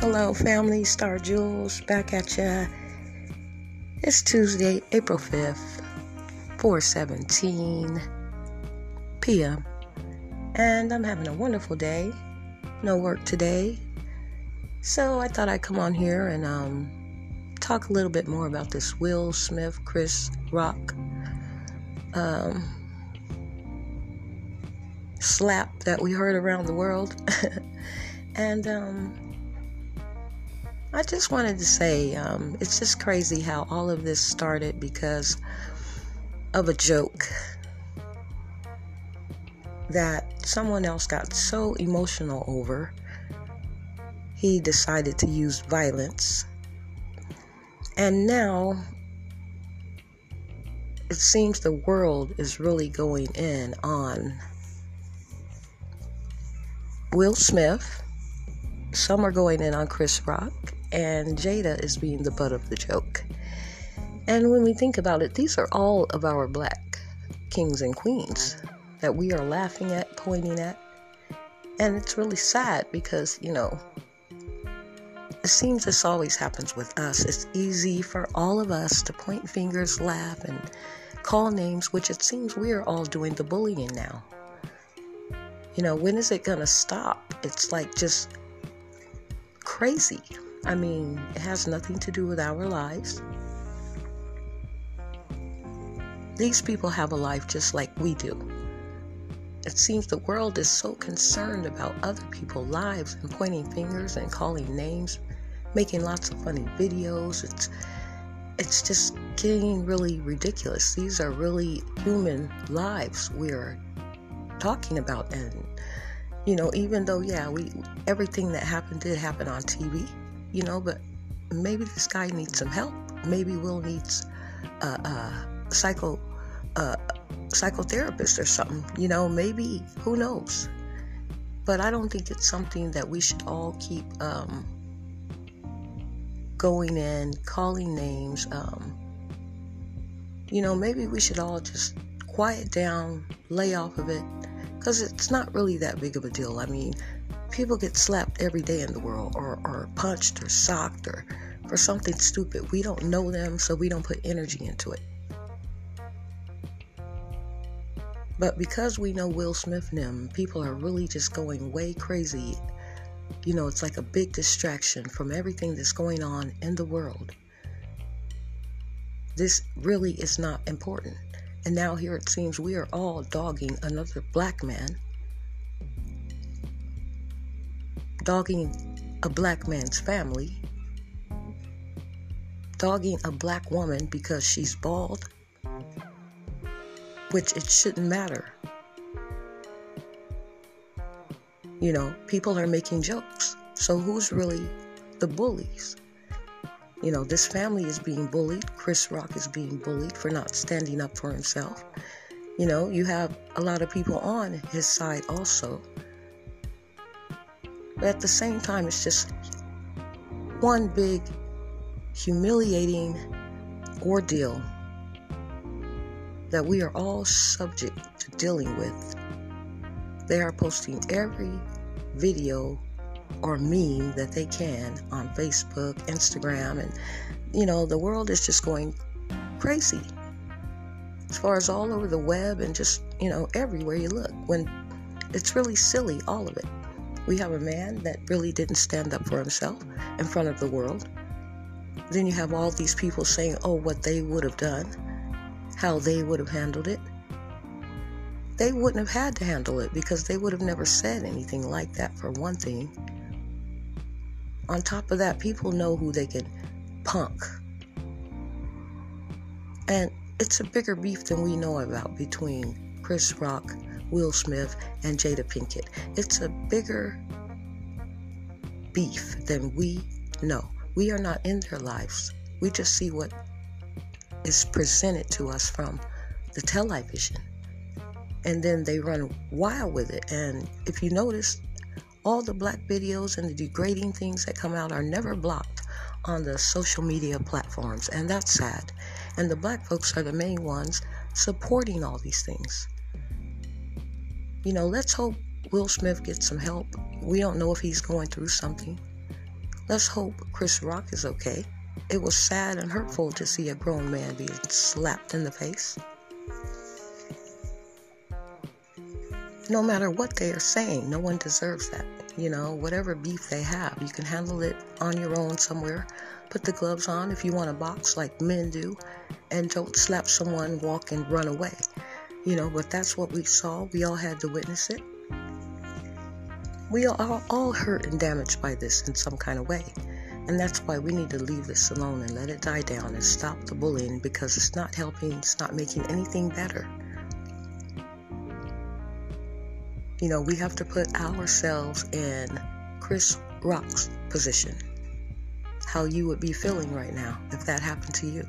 Hello, family. Star Jules back at ya. It's Tuesday, April 5th, 4:17 p.m. And I'm having a wonderful day. No work today. So I thought I'd come on here and um, talk a little bit more about this Will Smith, Chris Rock um, slap that we heard around the world. and um, I just wanted to say um, it's just crazy how all of this started because of a joke that someone else got so emotional over. He decided to use violence. And now it seems the world is really going in on Will Smith. Some are going in on Chris Rock and Jada is being the butt of the joke. And when we think about it, these are all of our black kings and queens that we are laughing at, pointing at. And it's really sad because, you know, it seems this always happens with us. It's easy for all of us to point fingers, laugh, and call names, which it seems we're all doing the bullying now. You know, when is it going to stop? It's like just crazy. I mean, it has nothing to do with our lives. These people have a life just like we do. It seems the world is so concerned about other people's lives and pointing fingers and calling names, making lots of funny videos. It's it's just getting really ridiculous. These are really human lives we're talking about and you know, even though yeah, we everything that happened did happen on TV you know, but maybe this guy needs some help. Maybe Will needs a, psycho a psychotherapist or something. You know, maybe who knows. But I don't think it's something that we should all keep um, going in, calling names. Um, you know, maybe we should all just quiet down, lay off of it, because it's not really that big of a deal. I mean, People get slapped every day in the world, or, or punched, or socked, or for something stupid. We don't know them, so we don't put energy into it. But because we know Will Smith and them, people are really just going way crazy. You know, it's like a big distraction from everything that's going on in the world. This really is not important. And now here it seems we are all dogging another black man dogging a black man's family, dogging a black woman because she's bald, which it shouldn't matter. You know, people are making jokes. So who's really the bullies? You know, this family is being bullied. Chris Rock is being bullied for not standing up for himself. You know, you have a lot of people on his side also but at the same time, it's just one big humiliating ordeal that we are all subject to dealing with. They are posting every video or meme that they can on Facebook, Instagram, and you know, the world is just going crazy. As far as all over the web and just, you know, everywhere you look, when it's really silly, all of it. We have a man that really didn't stand up for himself in front of the world. Then you have all these people saying, oh, what they would have done, how they would have handled it. They wouldn't have had to handle it because they would have never said anything like that, for one thing. On top of that, people know who they can punk. And it's a bigger beef than we know about between Chris Rock Will Smith, and Jada Pinkett. It's a bigger beef than we know. We are not in their lives. We just see what is presented to us from the television. And then they run wild with it. And if you notice, all the black videos and the degrading things that come out are never blocked on the social media platforms. And that's sad. And the black folks are the main ones supporting all these things. You know, let's hope Will Smith gets some help. We don't know if he's going through something. Let's hope Chris Rock is okay. It was sad and hurtful to see a grown man being slapped in the face. No matter what they are saying, no one deserves that. You know, whatever beef they have, you can handle it on your own somewhere. Put the gloves on if you want to box like men do, and don't slap someone, walk, and run away. You know, but that's what we saw. We all had to witness it. We are all hurt and damaged by this in some kind of way. And that's why we need to leave this alone and let it die down and stop the bullying because it's not helping, it's not making anything better. You know, we have to put ourselves in Chris Rock's position. How you would be feeling right now if that happened to you.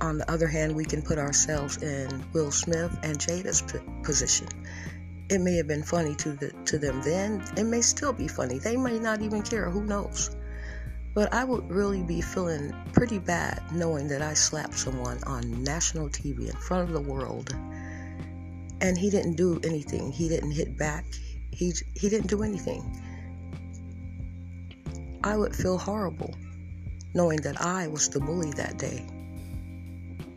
On the other hand, we can put ourselves in Will Smith and Jada's position it may have been funny to the to them then. It may still be funny. They may not even care. Who knows? But I would really be feeling pretty bad knowing that I slapped someone on national TV in front of the world, and he didn't do anything. He didn't hit back. He he didn't do anything. I would feel horrible knowing that I was the bully that day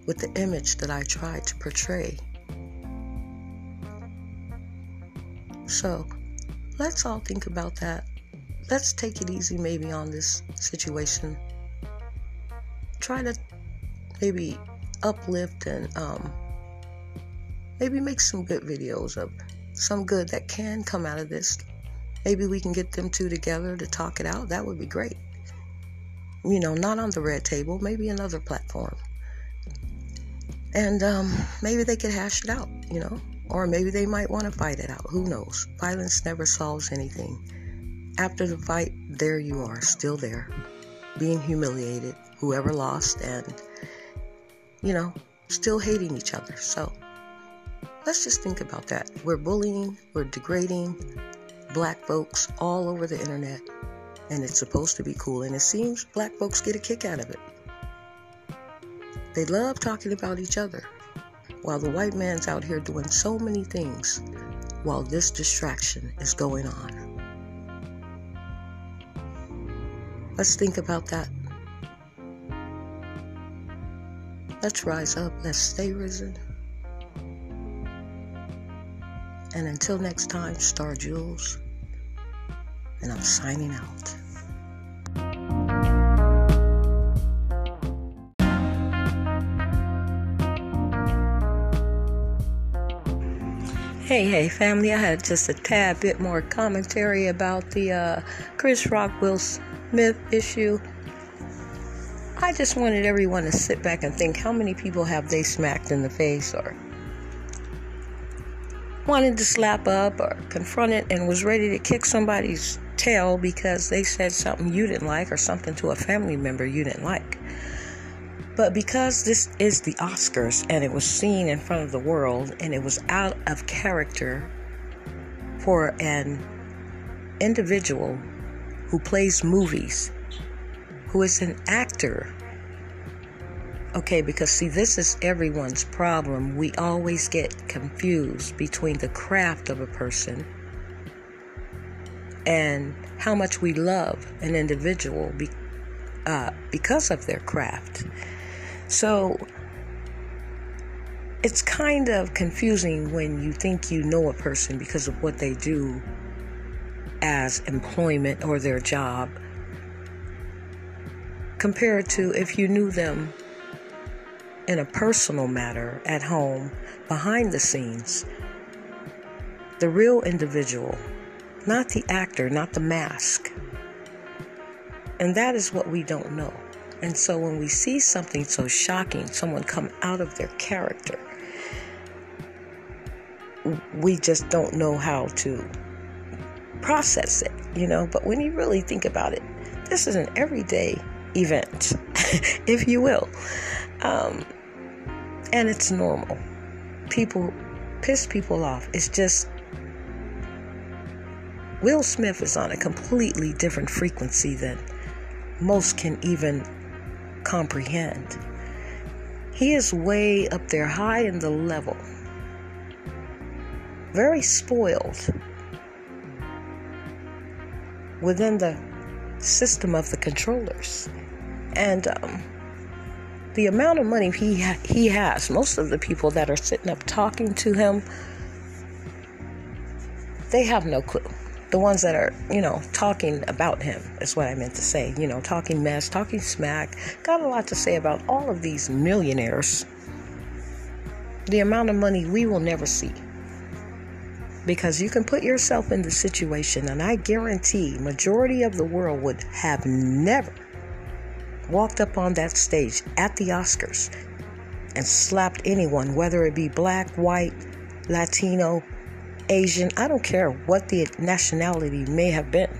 with the image that I tried to portray So let's all think about that. Let's take it easy maybe on this situation. Try to maybe uplift and um, maybe make some good videos of some good that can come out of this. Maybe we can get them two together to talk it out. That would be great. You know, not on the red table, maybe another platform. And um, maybe they could hash it out, you know. Or maybe they might want to fight it out. Who knows? Violence never solves anything. After the fight, there you are, still there, being humiliated, whoever lost, and, you know, still hating each other. So let's just think about that. We're bullying, we're degrading black folks all over the internet, and it's supposed to be cool. And it seems black folks get a kick out of it. They love talking about each other while the white man's out here doing so many things while this distraction is going on. Let's think about that. Let's rise up. Let's stay risen. And until next time, Star Jules. And I'm signing out. Hey, hey, family. I had just a tad bit more commentary about the uh, Chris Rock Will Smith issue. I just wanted everyone to sit back and think how many people have they smacked in the face or wanted to slap up or confront it and was ready to kick somebody's tail because they said something you didn't like or something to a family member you didn't like. But because this is the Oscars and it was seen in front of the world and it was out of character for an individual who plays movies, who is an actor. Okay, because see, this is everyone's problem. We always get confused between the craft of a person and how much we love an individual be, uh, because of their craft. So it's kind of confusing when you think you know a person because of what they do as employment or their job compared to if you knew them in a personal matter at home behind the scenes. The real individual, not the actor, not the mask. And that is what we don't know. And so when we see something so shocking, someone come out of their character, we just don't know how to process it, you know. But when you really think about it, this is an everyday event, if you will. Um, and it's normal. People piss people off. It's just Will Smith is on a completely different frequency than most can even comprehend. He is way up there, high in the level, very spoiled within the system of the controllers. And um, the amount of money he ha- he has, most of the people that are sitting up talking to him, they have no clue. The ones that are, you know, talking about him is what I meant to say. You know, talking mess, talking smack, got a lot to say about all of these millionaires. The amount of money we will never see because you can put yourself in the situation and i guarantee majority of the world would have never walked up on that stage at the oscars and slapped anyone whether it be black white latino asian i don't care what the nationality may have been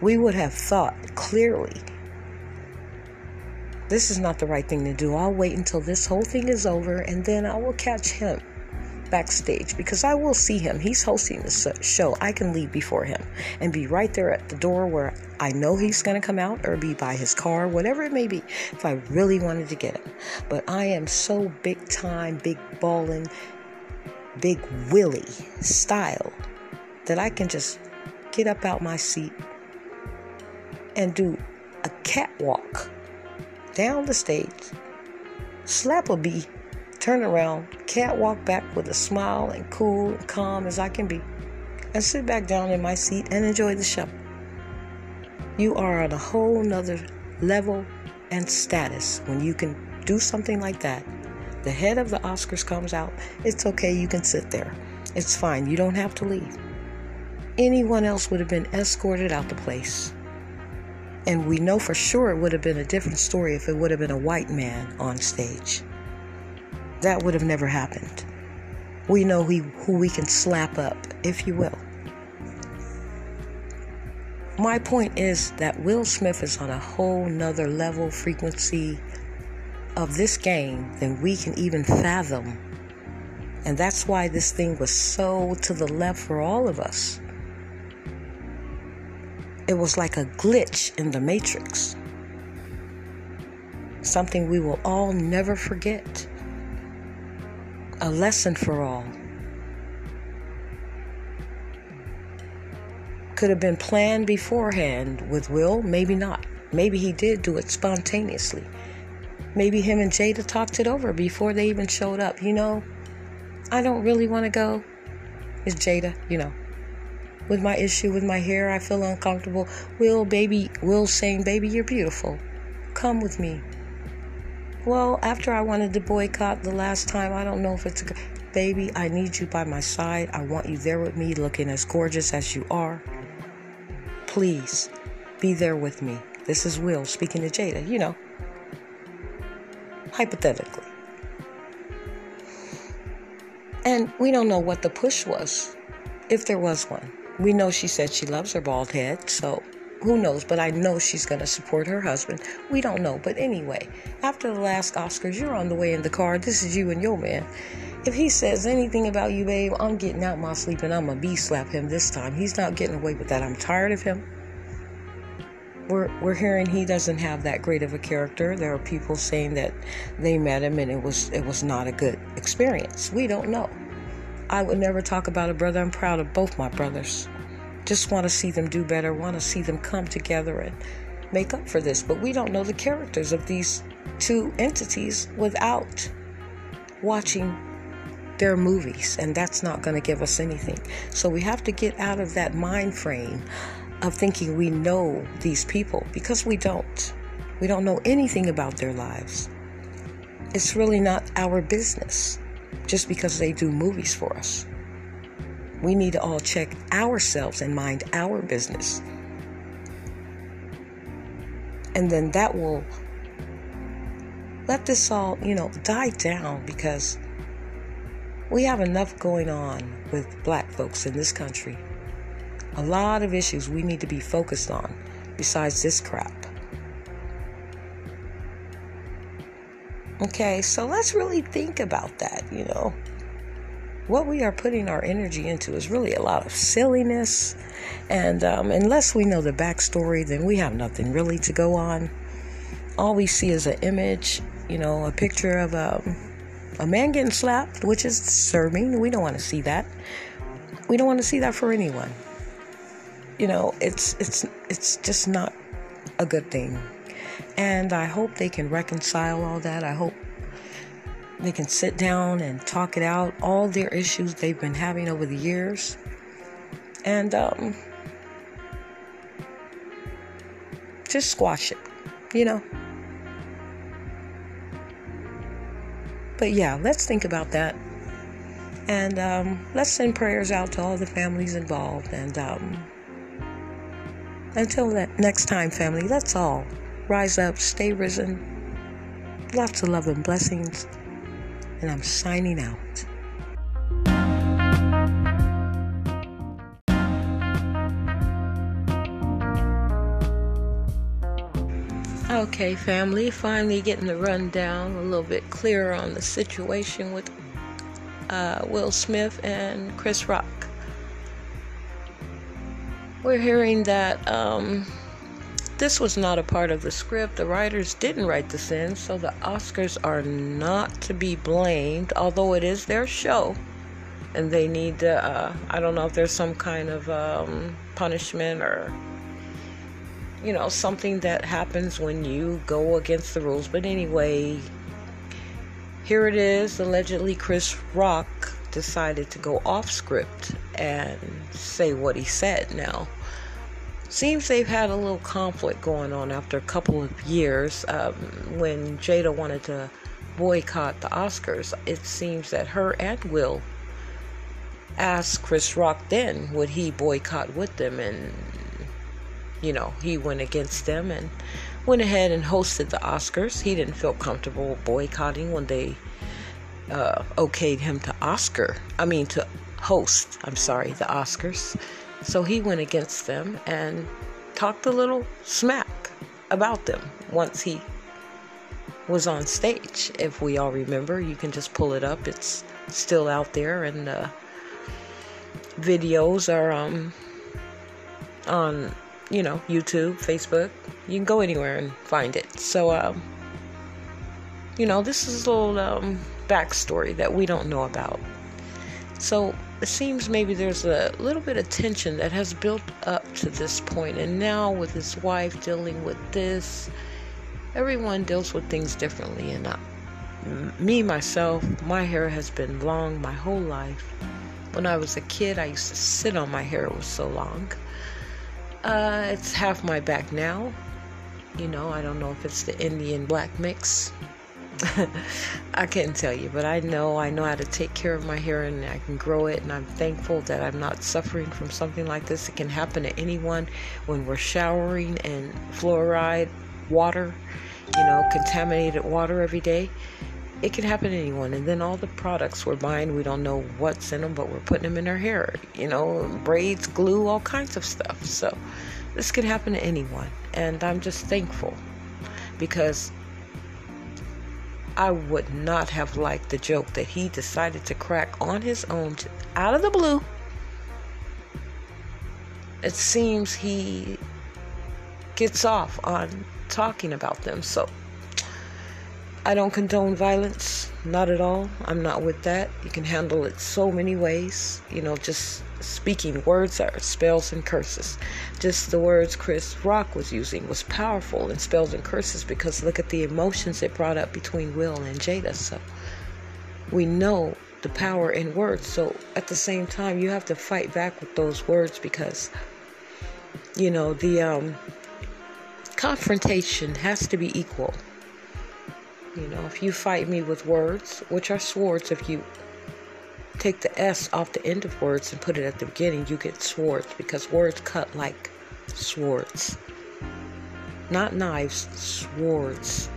we would have thought clearly this is not the right thing to do i'll wait until this whole thing is over and then i will catch him backstage because I will see him. He's hosting the show. I can leave before him and be right there at the door where I know he's going to come out or be by his car, whatever it may be, if I really wanted to get him. But I am so big time, big balling, big Willie style that I can just get up out my seat and do a catwalk down the stage, slap a bee turn around, catwalk back with a smile and cool and calm as I can be, and sit back down in my seat and enjoy the show. You are on a whole nother level and status when you can do something like that. The head of the Oscars comes out, it's okay, you can sit there. It's fine, you don't have to leave. Anyone else would have been escorted out the place. And we know for sure it would have been a different story if it would have been a white man on stage that would have never happened. We know who, who we can slap up, if you will. My point is that Will Smith is on a whole nother level frequency of this game than we can even fathom. And that's why this thing was so to the left for all of us. It was like a glitch in the matrix. Something we will all never forget a lesson for all. Could have been planned beforehand with Will, maybe not. Maybe he did do it spontaneously. Maybe him and Jada talked it over before they even showed up. You know, I don't really want to go. It's Jada, you know. With my issue with my hair, I feel uncomfortable. Will, baby, Will saying, Baby, you're beautiful. Come with me. Well, after I wanted to boycott the last time, I don't know if it's a baby. I need you by my side. I want you there with me, looking as gorgeous as you are. Please be there with me. This is Will speaking to Jada, you know, hypothetically. And we don't know what the push was, if there was one. We know she said she loves her bald head, so who knows? But I know she's going to support her husband. We don't know. But anyway, after the last Oscars, you're on the way in the car. This is you and your man. If he says anything about you, babe, I'm getting out my sleep and I'm going to be slap him this time. He's not getting away with that. I'm tired of him. We're, we're hearing he doesn't have that great of a character. There are people saying that they met him and it was it was not a good experience. We don't know. I would never talk about a brother. I'm proud of both my brothers just want to see them do better, want to see them come together and make up for this. But we don't know the characters of these two entities without watching their movies, and that's not going to give us anything. So we have to get out of that mind frame of thinking we know these people because we don't. We don't know anything about their lives. It's really not our business just because they do movies for us. We need to all check ourselves and mind our business. And then that will let this all, you know, die down because we have enough going on with black folks in this country. A lot of issues we need to be focused on besides this crap. Okay, so let's really think about that, you know what we are putting our energy into is really a lot of silliness. And um, unless we know the backstory, then we have nothing really to go on. All we see is an image, you know, a picture of um, a man getting slapped, which is disturbing. We don't want to see that. We don't want to see that for anyone. You know, it's it's it's just not a good thing. And I hope they can reconcile all that. I hope they can sit down and talk it out, all their issues they've been having over the years. And um, just squash it, you know? But yeah, let's think about that. And um, let's send prayers out to all the families involved. And um, until next time, family, let's all rise up, stay risen. Lots of love and blessings. And I'm signing out. Okay, family, finally getting the rundown a little bit clearer on the situation with uh, Will Smith and Chris Rock. We're hearing that um, this was not a part of the script. The writers didn't write this in, so the Oscars are not to be blamed, although it is their show. And they need to, uh, I don't know if there's some kind of um, punishment or, you know, something that happens when you go against the rules. But anyway, here it is. Allegedly, Chris Rock decided to go off script and say what he said. Now, seems they've had a little conflict going on after a couple of years. Um, when Jada wanted to boycott the Oscars, it seems that her and Will asked Chris Rock then would he boycott with them, and you know he went against them and went ahead and hosted the Oscars. He didn't feel comfortable boycotting when they uh, okayed him to Oscar. I mean, to host, I'm sorry, the Oscars. So he went against them and talked a little smack about them once he was on stage. If we all remember, you can just pull it up. It's still out there, and the videos are um, on you know, YouTube, Facebook. You can go anywhere and find it. So, um, you know, this is a little um, backstory that we don't know about. So it seems maybe there's a little bit of tension that has built up to this point, and now with his wife dealing with this, everyone deals with things differently. And I, me myself, my hair has been long my whole life. When I was a kid, I used to sit on my hair; it was so long. Uh, it's half my back now. You know, I don't know if it's the Indian black mix. I can't tell you, but I know I know how to take care of my hair and I can grow it and I'm thankful that I'm not suffering from something like this. It can happen to anyone when we're showering and fluoride water, you know, contaminated water every day it can happen to anyone. And then all the products we're buying, we don't know what's in them, but we're putting them in our hair, you know, braids, glue, all kinds of stuff. So this could happen to anyone. And I'm just thankful because I would not have liked the joke that he decided to crack on his own out of the blue. It seems he gets off on talking about them. So I don't condone violence, not at all. I'm not with that. You can handle it so many ways. You know, just speaking words that are spells and curses. Just the words Chris Rock was using was powerful in spells and curses because look at the emotions it brought up between Will and Jada. So we know the power in words. So at the same time, you have to fight back with those words because you know the um, confrontation has to be equal you know, if you fight me with words, which are swords, if you take the S off the end of words and put it at the beginning, you get swords because words cut like swords. Not knives, swords.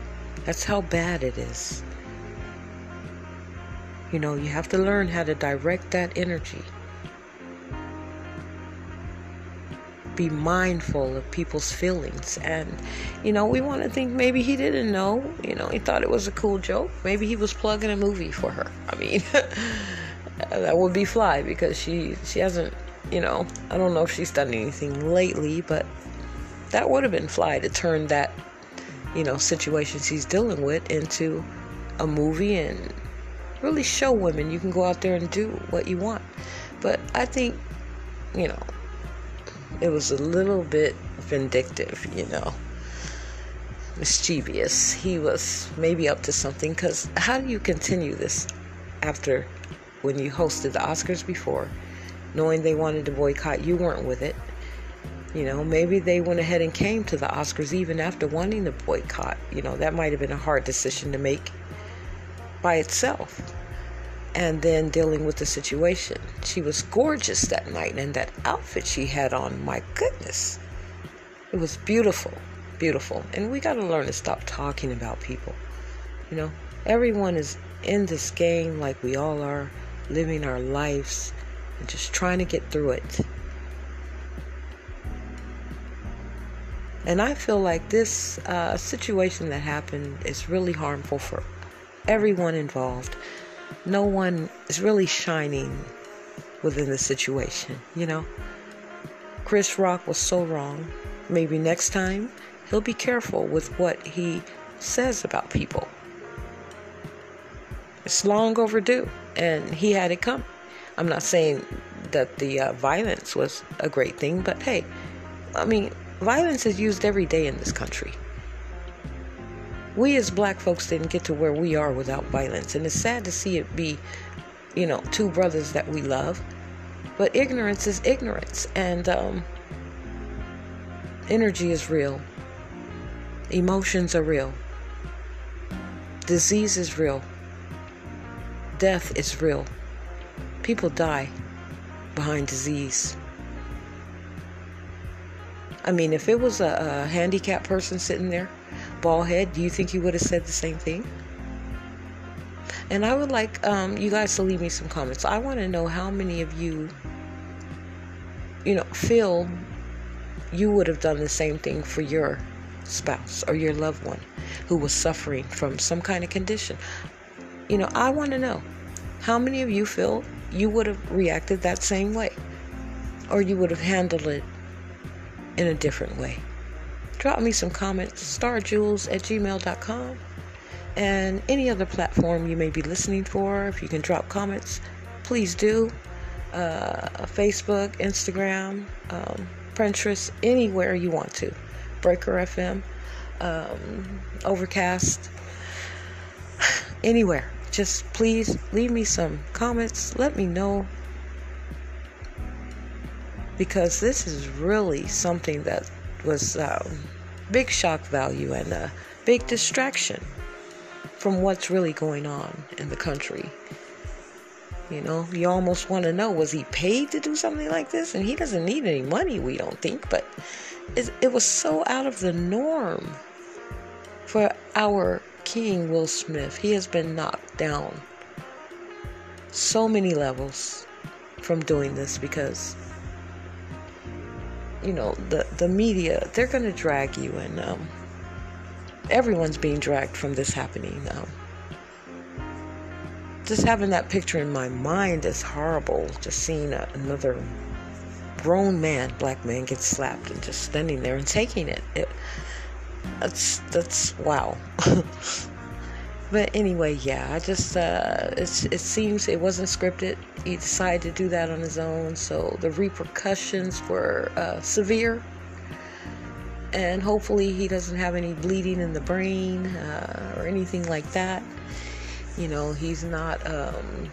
That's how bad it is. You know, you have to learn how to direct that energy. be mindful of people's feelings. And, you know, we want to think maybe he didn't know. You know, he thought it was a cool joke. Maybe he was plugging a movie for her. I mean, Uh, that would be fly because she she hasn't. You know, I don't know if she's done anything lately, but that would have been fly to turn that, you know, situation she's dealing with into a movie and really show women you can go out there and do what you want. But I think, you know, it was a little bit vindictive, you know. mischievous. He was maybe up to something because how do you continue this after when you hosted the Oscars before, knowing they wanted to boycott? You weren't with it. You know, maybe they went ahead and came to the Oscars even after wanting to boycott. You know, that might have been a hard decision to make by itself. And then dealing with the situation. She was gorgeous that night, and that outfit she had on, my goodness. It was beautiful beautiful. And we got to learn to stop talking about people. You know, everyone is in this game like we all are, living our lives and just trying to get through it. And I feel like this uh, situation that happened is really harmful for everyone involved. No one is really shining within the situation, you know? Chris Rock was so wrong. Maybe next time he'll be careful with what he says about people. It's long overdue, and he had it come. I'm not saying that the uh, violence was a great thing, but hey, I mean, violence is used every day in this country. We as black folks didn't get to where we are without violence, and it's sad to see it be, you know, two brothers that we love. But ignorance is ignorance, and um, energy is real. Emotions are real. Disease is real. Death is real. People die behind disease. I mean, if it was a, a handicapped person sitting there, bald head, do you think he would have said the same thing? And I would like um, you guys to leave me some comments. I want to know how many of you, you know, feel you would have done the same thing for your spouse or your loved one who was suffering from some kind of condition. You know, I want to know how many of you feel you would have reacted that same way or you would have handled it in a different way. Drop me some comments, starjules at gmail.com, and any other platform you may be listening for. If you can drop comments, please do. Uh, Facebook, Instagram, um, Pinterest, anywhere you want to. Breaker FM, um, Overcast, anywhere. Just please leave me some comments. Let me know. Because this is really something that was um, big shock value and a big distraction from what's really going on in the country. You know, you almost want to know was he paid to do something like this? And he doesn't need any money, we don't think, but it, it was so out of the norm for our king, Will Smith. He has been knocked down so many levels from doing this because you know the the media they're going to drag you and um, everyone's being dragged from this happening um, just having that picture in my mind is horrible just seeing a, another grown man, black man, get slapped and just standing there and taking it. it that's that's wow. but anyway, yeah, I just uh, it seems it wasn't scripted. He decided to do that on his own, so the repercussions were uh, severe. And hopefully, he doesn't have any bleeding in the brain uh, or anything like that. You know, he's not um,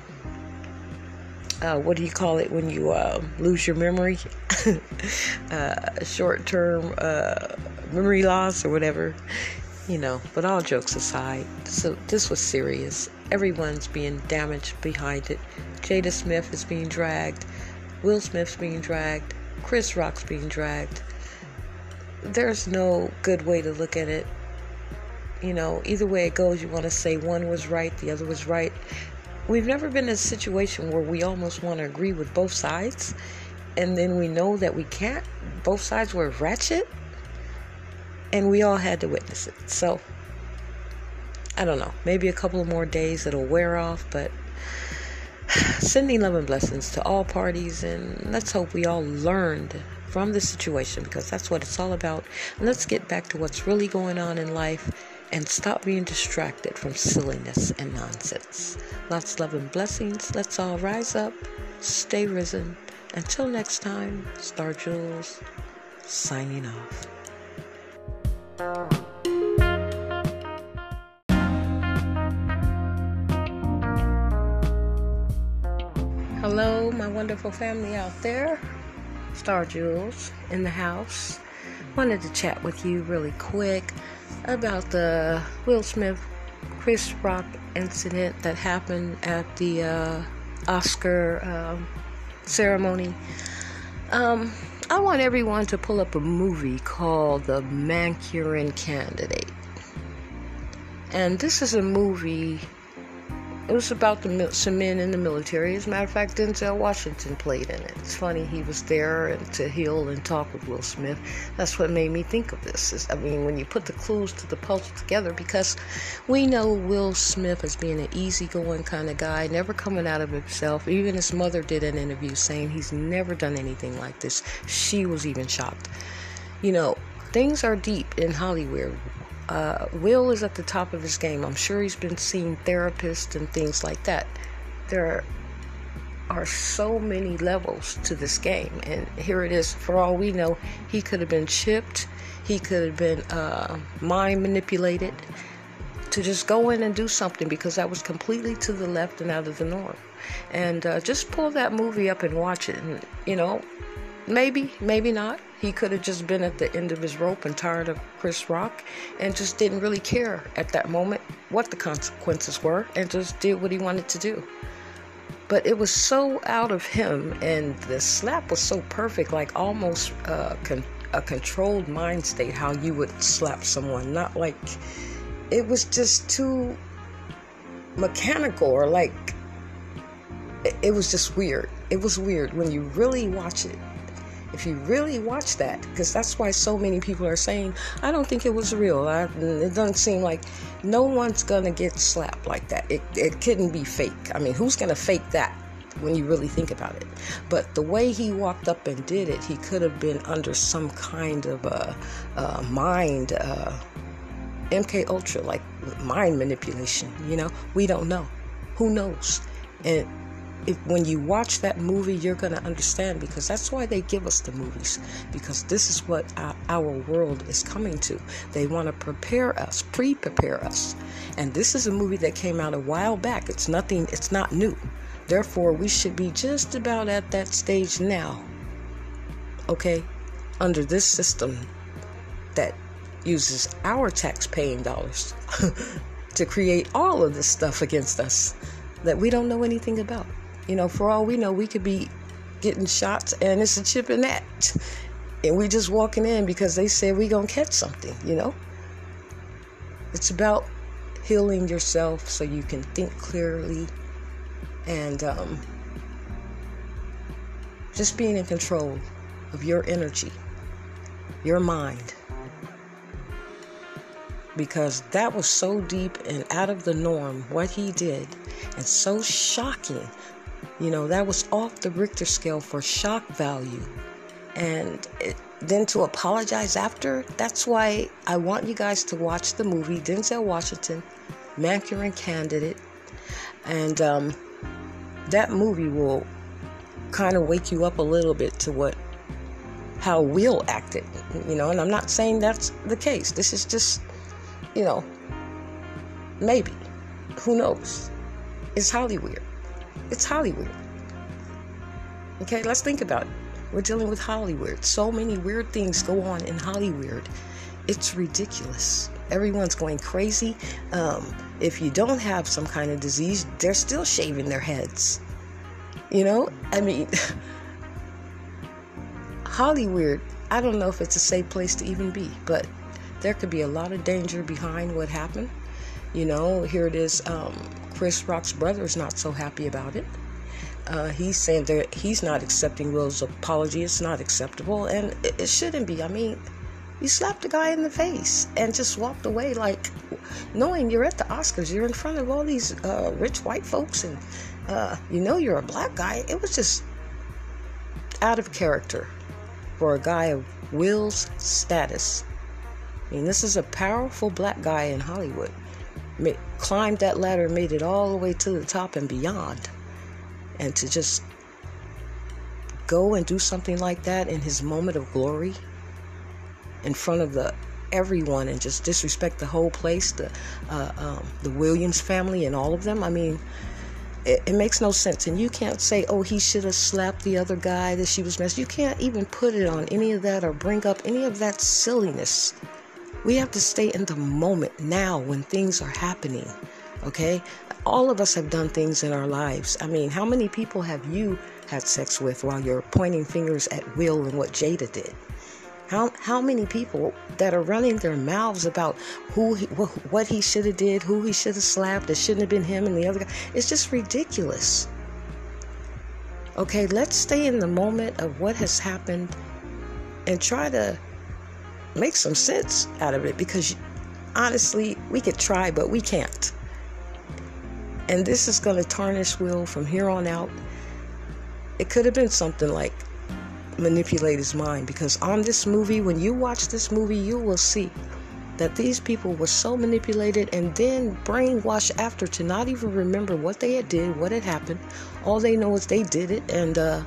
uh, what do you call it when you uh, lose your memory? uh, short term uh, memory loss or whatever, you know. But all jokes aside, so this was serious. Everyone's being damaged behind it. Jada Smith is being dragged, Will Smith's being dragged, Chris Rock's being dragged. There's no good way to look at it. You know, either way it goes, you want to say one was right, the other was right we've never been in a situation where we almost want to agree with both sides and then we know that we can't both sides were ratchet and we all had to witness it so i don't know maybe a couple more days it'll wear off but sending love and blessings to all parties and let's hope we all learned from the situation because that's what it's all about let's get back to what's really going on in life and stop being distracted from silliness and nonsense. Lots of love and blessings. Let's all rise up, stay risen. Until next time, Star Jules signing off. Hello, my wonderful family out there. Star Jules in the house. Wanted to chat with you really quick about the Will Smith Chris Rock incident that happened at the uh, Oscar uh, ceremony. Um, I want everyone to pull up a movie called The Manchurian Candidate. And this is a movie it was about the some men in the military. As a matter of fact, Denzel Washington played in it. It's funny he was there and to heal and talk with Will Smith. That's what made me think of this. Is, I mean, when you put the clues to the puzzle together, because we know Will Smith as being an easygoing kind of guy, never coming out of himself. Even his mother did an interview saying he's never done anything like this. She was even shocked. You know, things are deep in Hollywood uh, Will is at the top of his game. I'm sure he's been seeing therapists and things like that. There are so many levels to this game, and here it is. For all we know, he could have been chipped, he could have been uh, mind manipulated to just go in and do something because that was completely to the left and out of the norm. And uh, just pull that movie up and watch it, and you know, maybe, maybe not he could have just been at the end of his rope and tired of Chris Rock and just didn't really care at that moment what the consequences were and just did what he wanted to do. But it was so out of him, and the slap was so perfect, like almost con- a controlled mind state, how you would slap someone. Not like it was just too mechanical or like it was just weird. It was weird when you really watch it if you really watch that, because that's why so many people are saying, I don't think it was real. I, it doesn't seem like no one's going to get slapped like that. It, it couldn't be fake. I mean, who's going to fake that? when you really think about it. But the way he walked up and did it, he could have been under some kind of a, a mind, uh, MK Ultra, like mind manipulation. You know, we don't know. Who knows? And if when you watch that movie, you're going to understand because that's why they give us the movies because this is what our, our world is coming to. They want to prepare us, pre-prepare us, and this is a movie that came out a while back. It's nothing. It's not new. Therefore, we should be just about at that stage now. Okay, under this system that uses our tax-paying dollars to create all of this stuff against us that we don't know anything about. You know, for all we know, we could be getting shots and it's a chip in that. And we just walking in because they said we gonna catch something, you know? It's about healing yourself so you can think clearly and um, just being in control of your energy, your mind. Because that was so deep and out of the norm, what he did, and so shocking you know, that was off the Richter scale for shock value. And it, then to apologize after, that's why I want you guys to watch the movie Denzel Washington, Manchurian Candidate. And um, that movie will kind of wake you up a little bit to what how Will acted, you know, and I'm not saying that's the case. This is just, you know, maybe. Who knows? It's Hollywood. It's Hollywood. Okay, let's think about it. We're dealing with Hollywood. So many weird things go on in Hollywood. It's ridiculous. Everyone's going crazy. Um, if you don't have some kind of disease, they're still shaving their heads. You know, I mean, Hollywood, I don't know if it's a safe place to even be, but there could be a lot of danger behind what happened. You know, here it is. Um, Chris Rock's brother is not so happy about it. Uh, he's saying that he's not accepting Will's apology. It's not acceptable, and it, it shouldn't be. I mean, you slapped a guy in the face and just walked away, like knowing you're at the Oscars. You're in front of all these uh, rich white folks, and uh, you know you're a black guy. It was just out of character for a guy of Will's status. I mean, this is a powerful black guy in Hollywood climbed that ladder, made it all the way to the top and beyond. And to just go and do something like that in his moment of glory in front of the everyone and just disrespect the whole place, the uh, um, the Williams family and all of them. I mean, it, it, makes no sense. And you can't say, oh, he should have slapped the other guy that she was messing. You can't even put it on any of that or bring up any of that silliness. We have to stay in the moment now when things are happening. Okay? All of us have done things in our lives. I mean, how many people have you had sex with while you're pointing fingers at Will and what Jada did? How how many people that are running their mouths about who he, what he should have did, who he should have slapped, it shouldn't have been him and the other guy. It's just ridiculous. Okay, let's stay in the moment of what has happened and try to make some sense out of it because honestly, we could try, but we can't. And this is going to tarnish Will from here on out. It could have been something like manipulate his mind because on this movie, when you watch this movie, you will see that these people were so manipulated and then brainwashed after to not even remember what they had did, what had happened. All they know is they did it, and uh,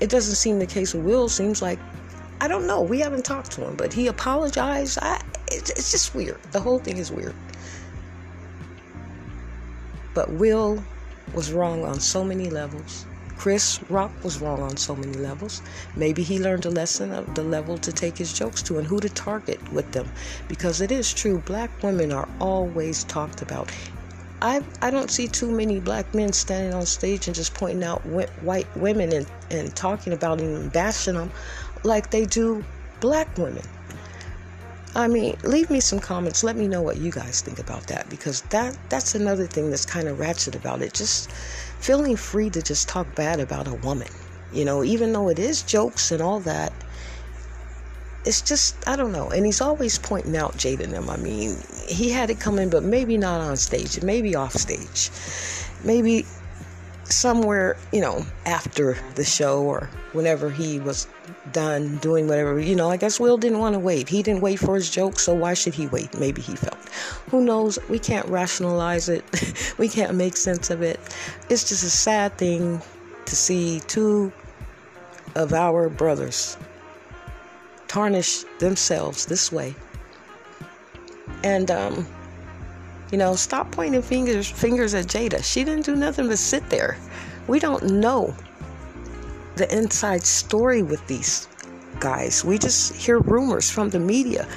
it doesn't seem the case with Will. Seems like I don't know. We haven't talked to him, but he apologized. I, it's, it's just weird. The whole thing is weird. But Will was wrong on so many levels. Chris Rock was wrong on so many levels. Maybe he learned a lesson of the level to take his jokes to and who to target with them. Because it is true, black women are always talked about. I, I don't see too many black men standing on stage and just pointing out white women and, and talking about them and bashing them like they do black women. I mean, leave me some comments. Let me know what you guys think about that because that that's another thing that's kind of ratchet about it. Just feeling free to just talk bad about a woman. You know, even though it is jokes and all that, it's just I don't know. And he's always pointing out Jada and them. I mean, he had it coming, but maybe not on stage, maybe off stage, maybe somewhere, you know, after the show or whenever he was done doing whatever. You know, I guess Will didn't want to wait. He didn't wait for his joke, so why should he wait? Maybe he felt. Who knows? We can't rationalize it. we can't make sense of it. It's just a sad thing to see two of our brothers tarnish themselves this way. And um you know, stop pointing fingers fingers at Jada. She didn't do nothing but sit there. We don't know the inside story with these guys. We just hear rumors from the media.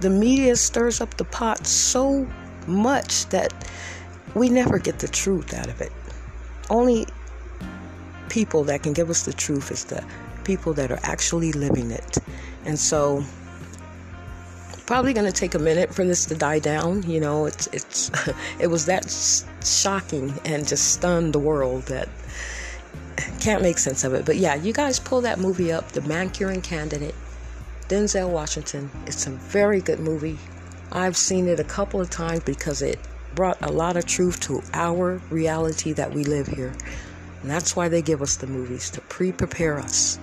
The media stirs up the pot so much that we never get the truth out of it. Only people that can give us the truth is the people that are actually living it. And so probably going to take a minute for this to die down. You know, it's it's it was that shocking and just stunned the world that can't make sense of it. But yeah, you guys pull that movie up, The Manchurian Candidate, Denzel Washington. It's a very good movie. I've seen it a couple of times because it brought a lot of truth to our reality that we live here. And that's why they give us the movies to pre prepare us.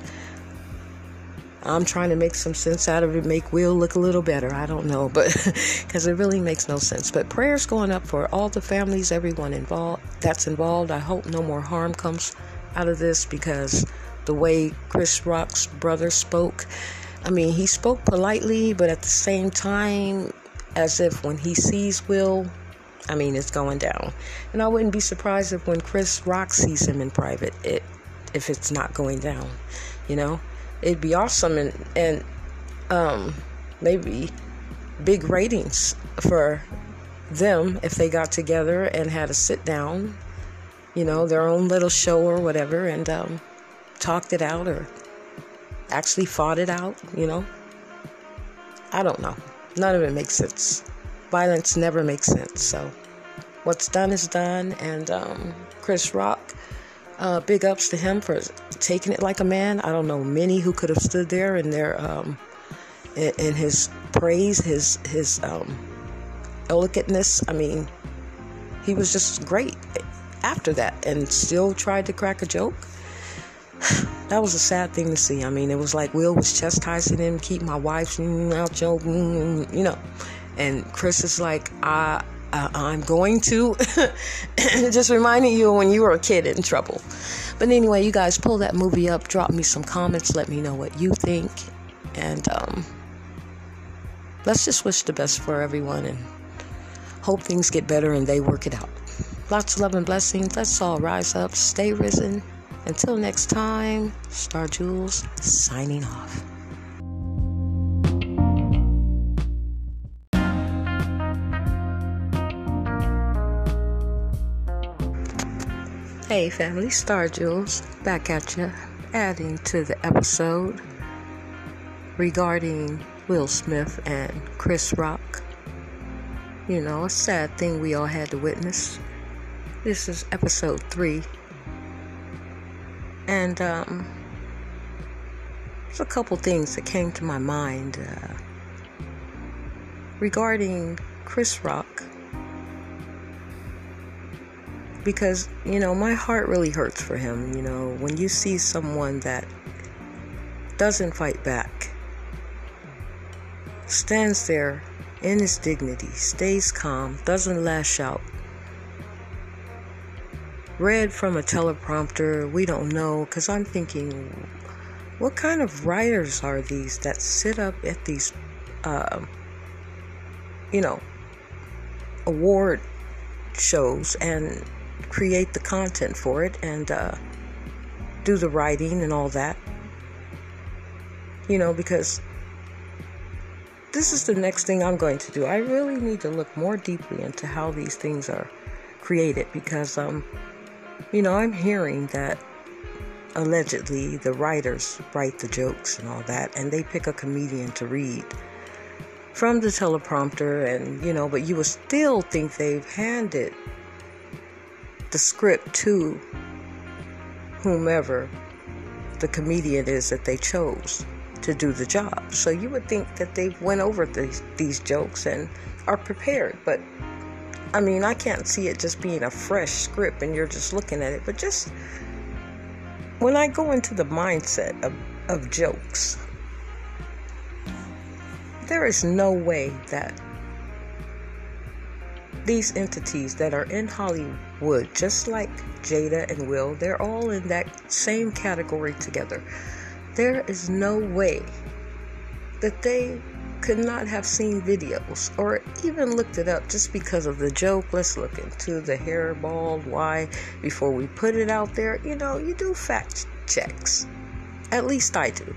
I'm trying to make some sense out of it, make Will look a little better. I don't know, but because it really makes no sense. But prayers going up for all the families, everyone involved that's involved. I hope no more harm comes out of this because the way Chris Rock's brother spoke, I mean, he spoke politely, but at the same time, as if when he sees Will, I mean, it's going down. And I wouldn't be surprised if when Chris Rock sees him in private, it if it's not going down, you know, it'd be awesome and and um, maybe big ratings for them if they got together and had a sit down you know, their own little show or whatever and um, talked it out or actually fought it out, you know. I don't know. None of it makes sense. Violence never makes sense. So, what's done is done. And um, Chris Rock, uh, big ups to him for taking it like a man. I don't know many who could have stood there in their um, in, his praise, his his um. I mean, he was just great after that and still tried to crack a joke. that was a sad thing to see. I mean, it was like Will was chastising him, keep my wife out joking, you know. And Chris is like, I, uh, I'm going to. Just reminding you when you were a kid in trouble. But anyway, you guys pull that movie up, drop me some comments, let me know what you think. And um, let's just wish the best for everyone and hope things get better and they work it out. Lots of love and blessings. Let's all rise up, stay risen. Until next time, Star Jules signing off. Hey family, Star Jules back at you, adding to the episode regarding Will Smith and Chris Rock. You know, a sad thing we all had to witness. This is episode three. And um, there's a couple things that came to my mind uh, regarding Chris Rock because you know my heart really hurts for him you know when you see someone that doesn't fight back stands there in his dignity stays calm doesn't lash out read from a teleprompter we don't know because i'm thinking what kind of writers are these that sit up at these uh, you know award shows and create the content for it and uh, do the writing and all that. You know, because this is the next thing I'm going to do. I really need to look more deeply into how these things are created because, um, you know, I'm hearing that allegedly the writers write the jokes and all that, and they pick a comedian to read from the teleprompter, and you know, but you would still think they've handed the script to whomever the comedian is that they chose to do the job. So you would think that they went over these, these jokes and are prepared, but I mean, I can't see it just being a fresh script and you're just looking at it, but just when I go into the mindset of, of jokes, there is no way that these entities that are in Hollywood, just like Jada and Will, they're all in that same category together. There is no way that they could not have seen videos or even looked it up just because of the joke. Let's look into the hairball. Why? Before we put it out there, you know, you do fact checks. At least I do.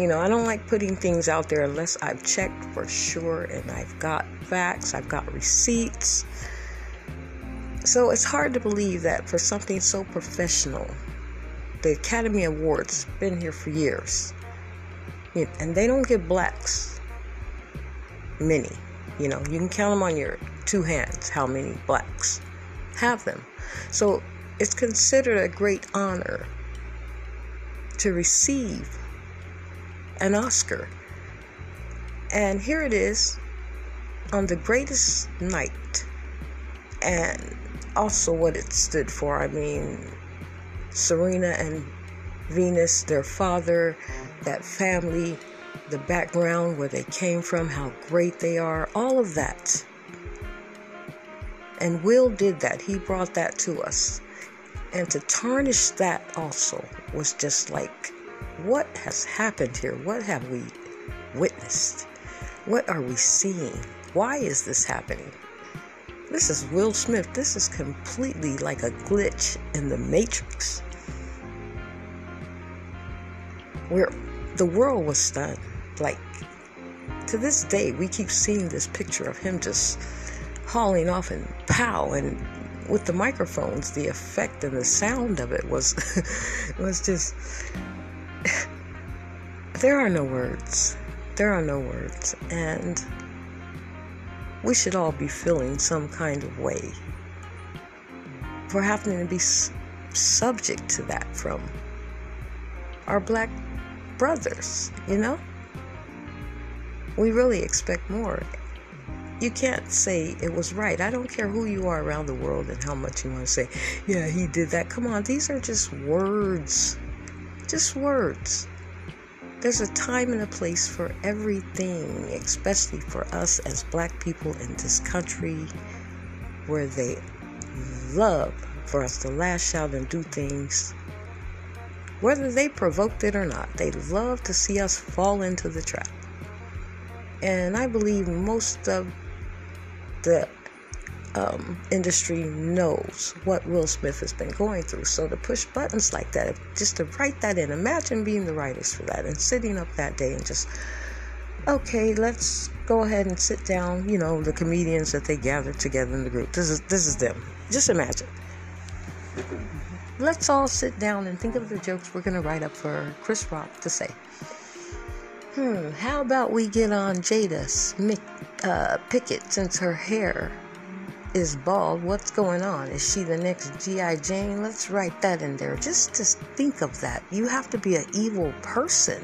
You know, I don't like putting things out there unless I've checked for sure and I've got facts, I've got receipts. So it's hard to believe that for something so professional, the Academy Awards been here for years. And they don't give blacks many. You know, you can count them on your two hands how many blacks have them. So it's considered a great honor to receive an Oscar. And here it is on the greatest night, and also what it stood for. I mean, Serena and Venus, their father, that family, the background where they came from, how great they are, all of that. And Will did that. He brought that to us. And to tarnish that also was just like what has happened here? What have we witnessed? What are we seeing? Why is this happening? This is Will Smith. This is completely like a glitch in the matrix. Where the world was stunned. Like, to this day, we keep seeing this picture of him just hauling off and pow and with the microphones the effect and the sound of it was was just there are no words. There are no words. And we should all be feeling some kind of way for having to be subject to that from our black brothers, you know? We really expect more. You can't say it was right. I don't care who you are around the world and how much you want to say, yeah, he did that. Come on, these are just words just words. There's a time and a place for everything, especially for us as black people in this country where they love for us to lash out and do things. Whether they provoked it or not, they love to see us fall into the trap. And I believe most of the um, industry knows what Will Smith has been going through. So to push buttons like that, just to write that in, imagine being the writers for that and sitting up that day and just, okay, let's go ahead and sit down. You know, the comedians that they gathered together in the group. This is this is them. Just imagine. Let's all sit down and think of the jokes we're going to write up for Chris Rock to say. Hmm, how about we get on Jada Smith, uh, Pinkett since her hair is bald. What's going on? Is she the next G.I. Jane? Let's write that in there. Just to think of that. You have to be an evil person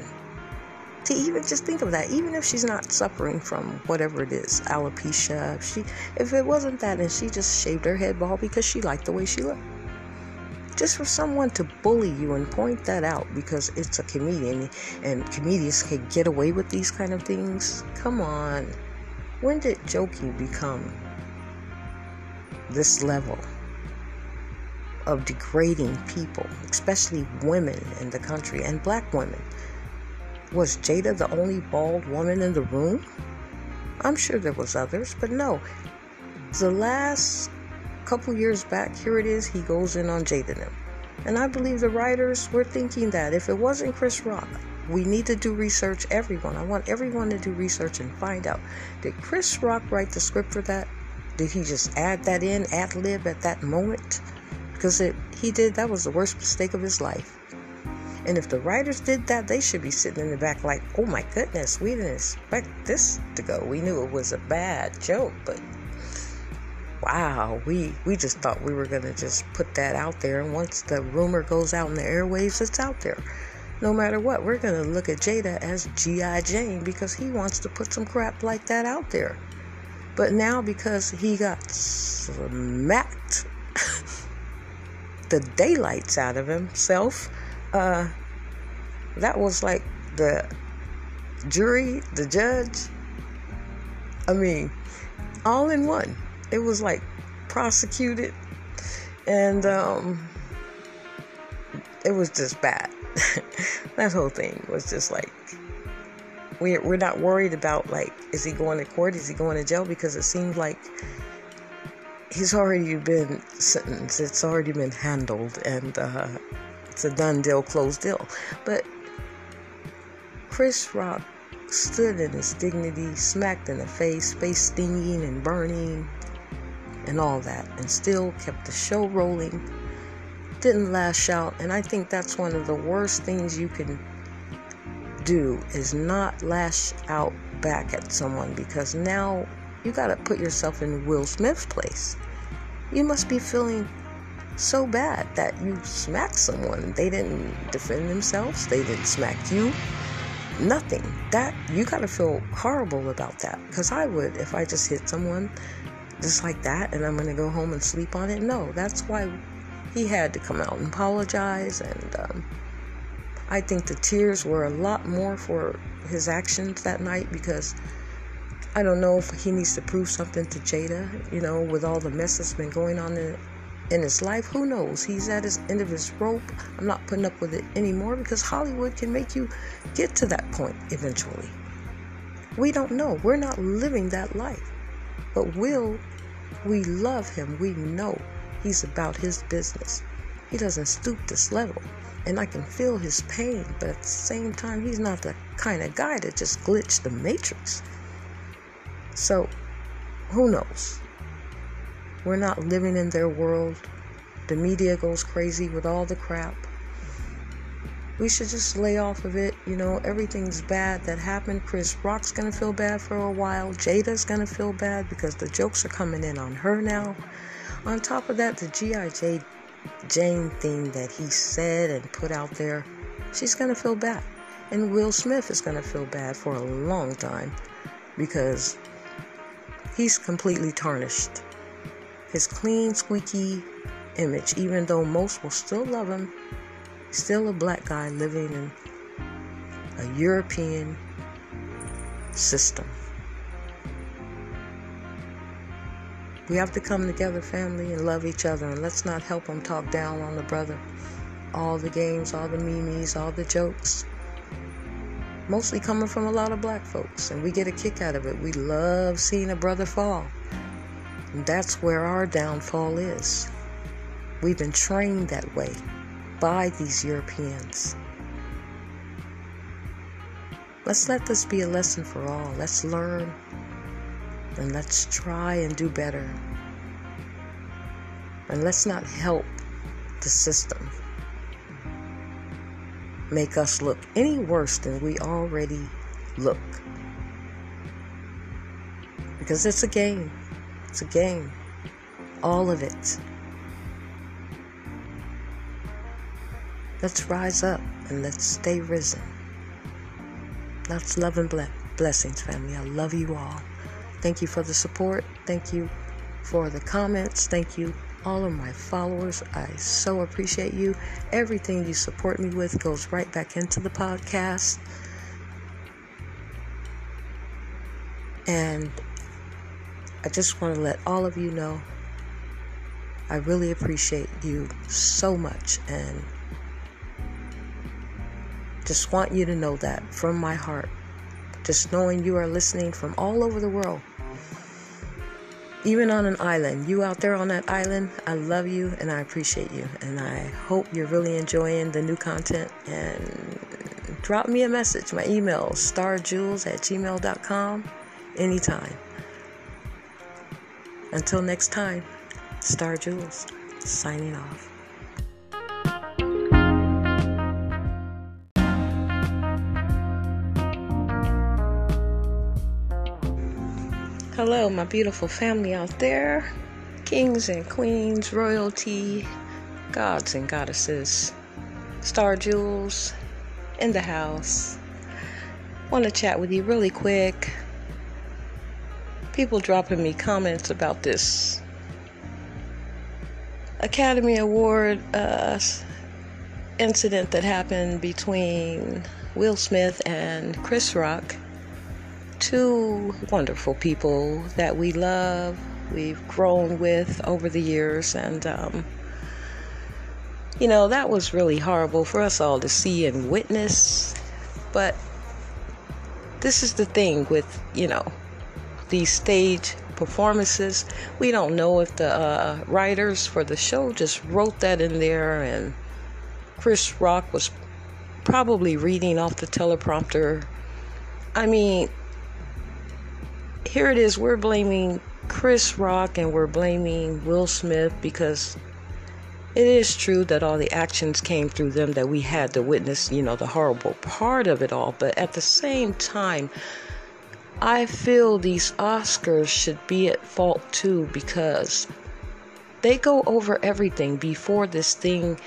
to even just think of that. Even if she's not suffering from whatever it is, alopecia. If she, if it wasn't that, and she just shaved her head bald because she liked the way she looked. Just for someone to bully you and point that out because it's a comedian and comedians can get away with these kind of things. Come on. When did joking become this level of degrading people, especially women in the country and black women. Was Jada the only bald woman in the room? I'm sure there was others, but no. The last couple years back, here it is, he goes in on Jada now. And I believe the writers were thinking that if it wasn't Chris Rock, we need to do research, everyone. I want everyone to do research and find out did Chris Rock write the script for that? Did he just add that in, ad lib at that moment? Because it, he did, that was the worst mistake of his life. And if the writers did that, they should be sitting in the back like, oh my goodness, we didn't expect this to go. We knew it was a bad joke, but wow, we, we just thought we were to just put that out there. And once the rumor goes out in the airwaves, it's out there. No matter what, we're to look at Jada as G.I. Jane because he wants to put some crap like that out there. But now, because he got smacked the daylights out of himself, uh, that was like the jury, the judge. I mean, all in one. It was like prosecuted, and um, it was just bad. that whole thing was just like we're, we're not worried about like is he going to court? Is he going to jail? Because it seems like he's already been sentenced. It's already been handled and uh, it's a done deal closed deal. But chris rock stood in his dignity smacked in the face face stinging and burning and all that and still kept the show rolling didn't lash out and i think that's one of the worst things you can do is not lash out back at someone because now you got to put yourself in Will Smith's place. You must be feeling so bad that you smacked someone. They didn't defend themselves, they didn't smack you. Nothing. That you got to feel horrible about that because I would if I just hit someone just like that and I'm going to go home and sleep on it. No, that's why he had to come out and apologize and um, I think the tears were a lot more for his actions that night because I don't know if he needs to prove something to Jada, you know, with all the mess that's been going on in, in his life. Who knows? He's at his end of his rope. I'm not putting up with it anymore because Hollywood can make you get to that point eventually. We don't know. We're not living that life. But Will, we love him. We know he's about his business. He doesn't stoop this level and I can feel his pain, but at the same time, he's not the kind of guy that just glitched the matrix. So, who knows? We're not living in their world. The media goes crazy with all the crap. We should just lay off of it. You know, everything's bad that happened. Chris Rock's gonna feel bad for a while. Jada's gonna feel bad because the jokes are coming in on her now. On top of that, the G.I. Jane thing that he said and put out there, she's to feel bad. And Will Smith is to feel bad for a long time because he's completely tarnished. His clean, squeaky image, even though most will still love him, still a black guy living in a European system. We have to come together, family, and love each other, and let's not help them talk down on the brother. All the games, all the memes, all the jokes. Mostly coming from a lot of black folks, and we get a kick out of it. We love seeing a brother fall. And that's where our downfall is. We've been trained that way by these Europeans. Let's let this be a lesson for all. Let's learn and let's try and do better. And let's not help the system make us look any worse than we already look. Because it's a game. It's a game. All of it. Let's rise up and let's stay risen. Lots love and ble- blessings, family. I love you all. Thank you for the support. Thank you for the comments. Thank you, all of my followers. I so appreciate you. Everything you support me with goes right back into the podcast. And I just want to let all of you know I really appreciate you so much and just want you to know that from my heart. Just knowing you are listening from all over the world. Even on an island, you out there on that island, I love you and I appreciate you. And I hope you're really enjoying the new content. And drop me a message. My email, starjules at gmail.com, anytime. Until next time, Star Jules, signing off. Hello, my beautiful family out there, kings and queens, royalty, gods and goddesses, Star Jules in the house. Want to chat with you really quick. People dropping me comments about this Academy Award uh, incident that happened between Will Smith and Chris Rock two wonderful people that we love, we've grown with over the years, and um, you know, that was really horrible for us all to see and witness. But this is the thing with, you know, these stage performances. We don't know if the uh, writers for the show just wrote that in there, and Chris Rock was probably reading off the teleprompter. I mean, here it is we're blaming Chris Rock and we're blaming Will Smith because it is true that all the actions came through them that we had to witness, you know, the horrible part of it all. But at the same time, I feel these Oscars should be at fault too because they go over everything before this thing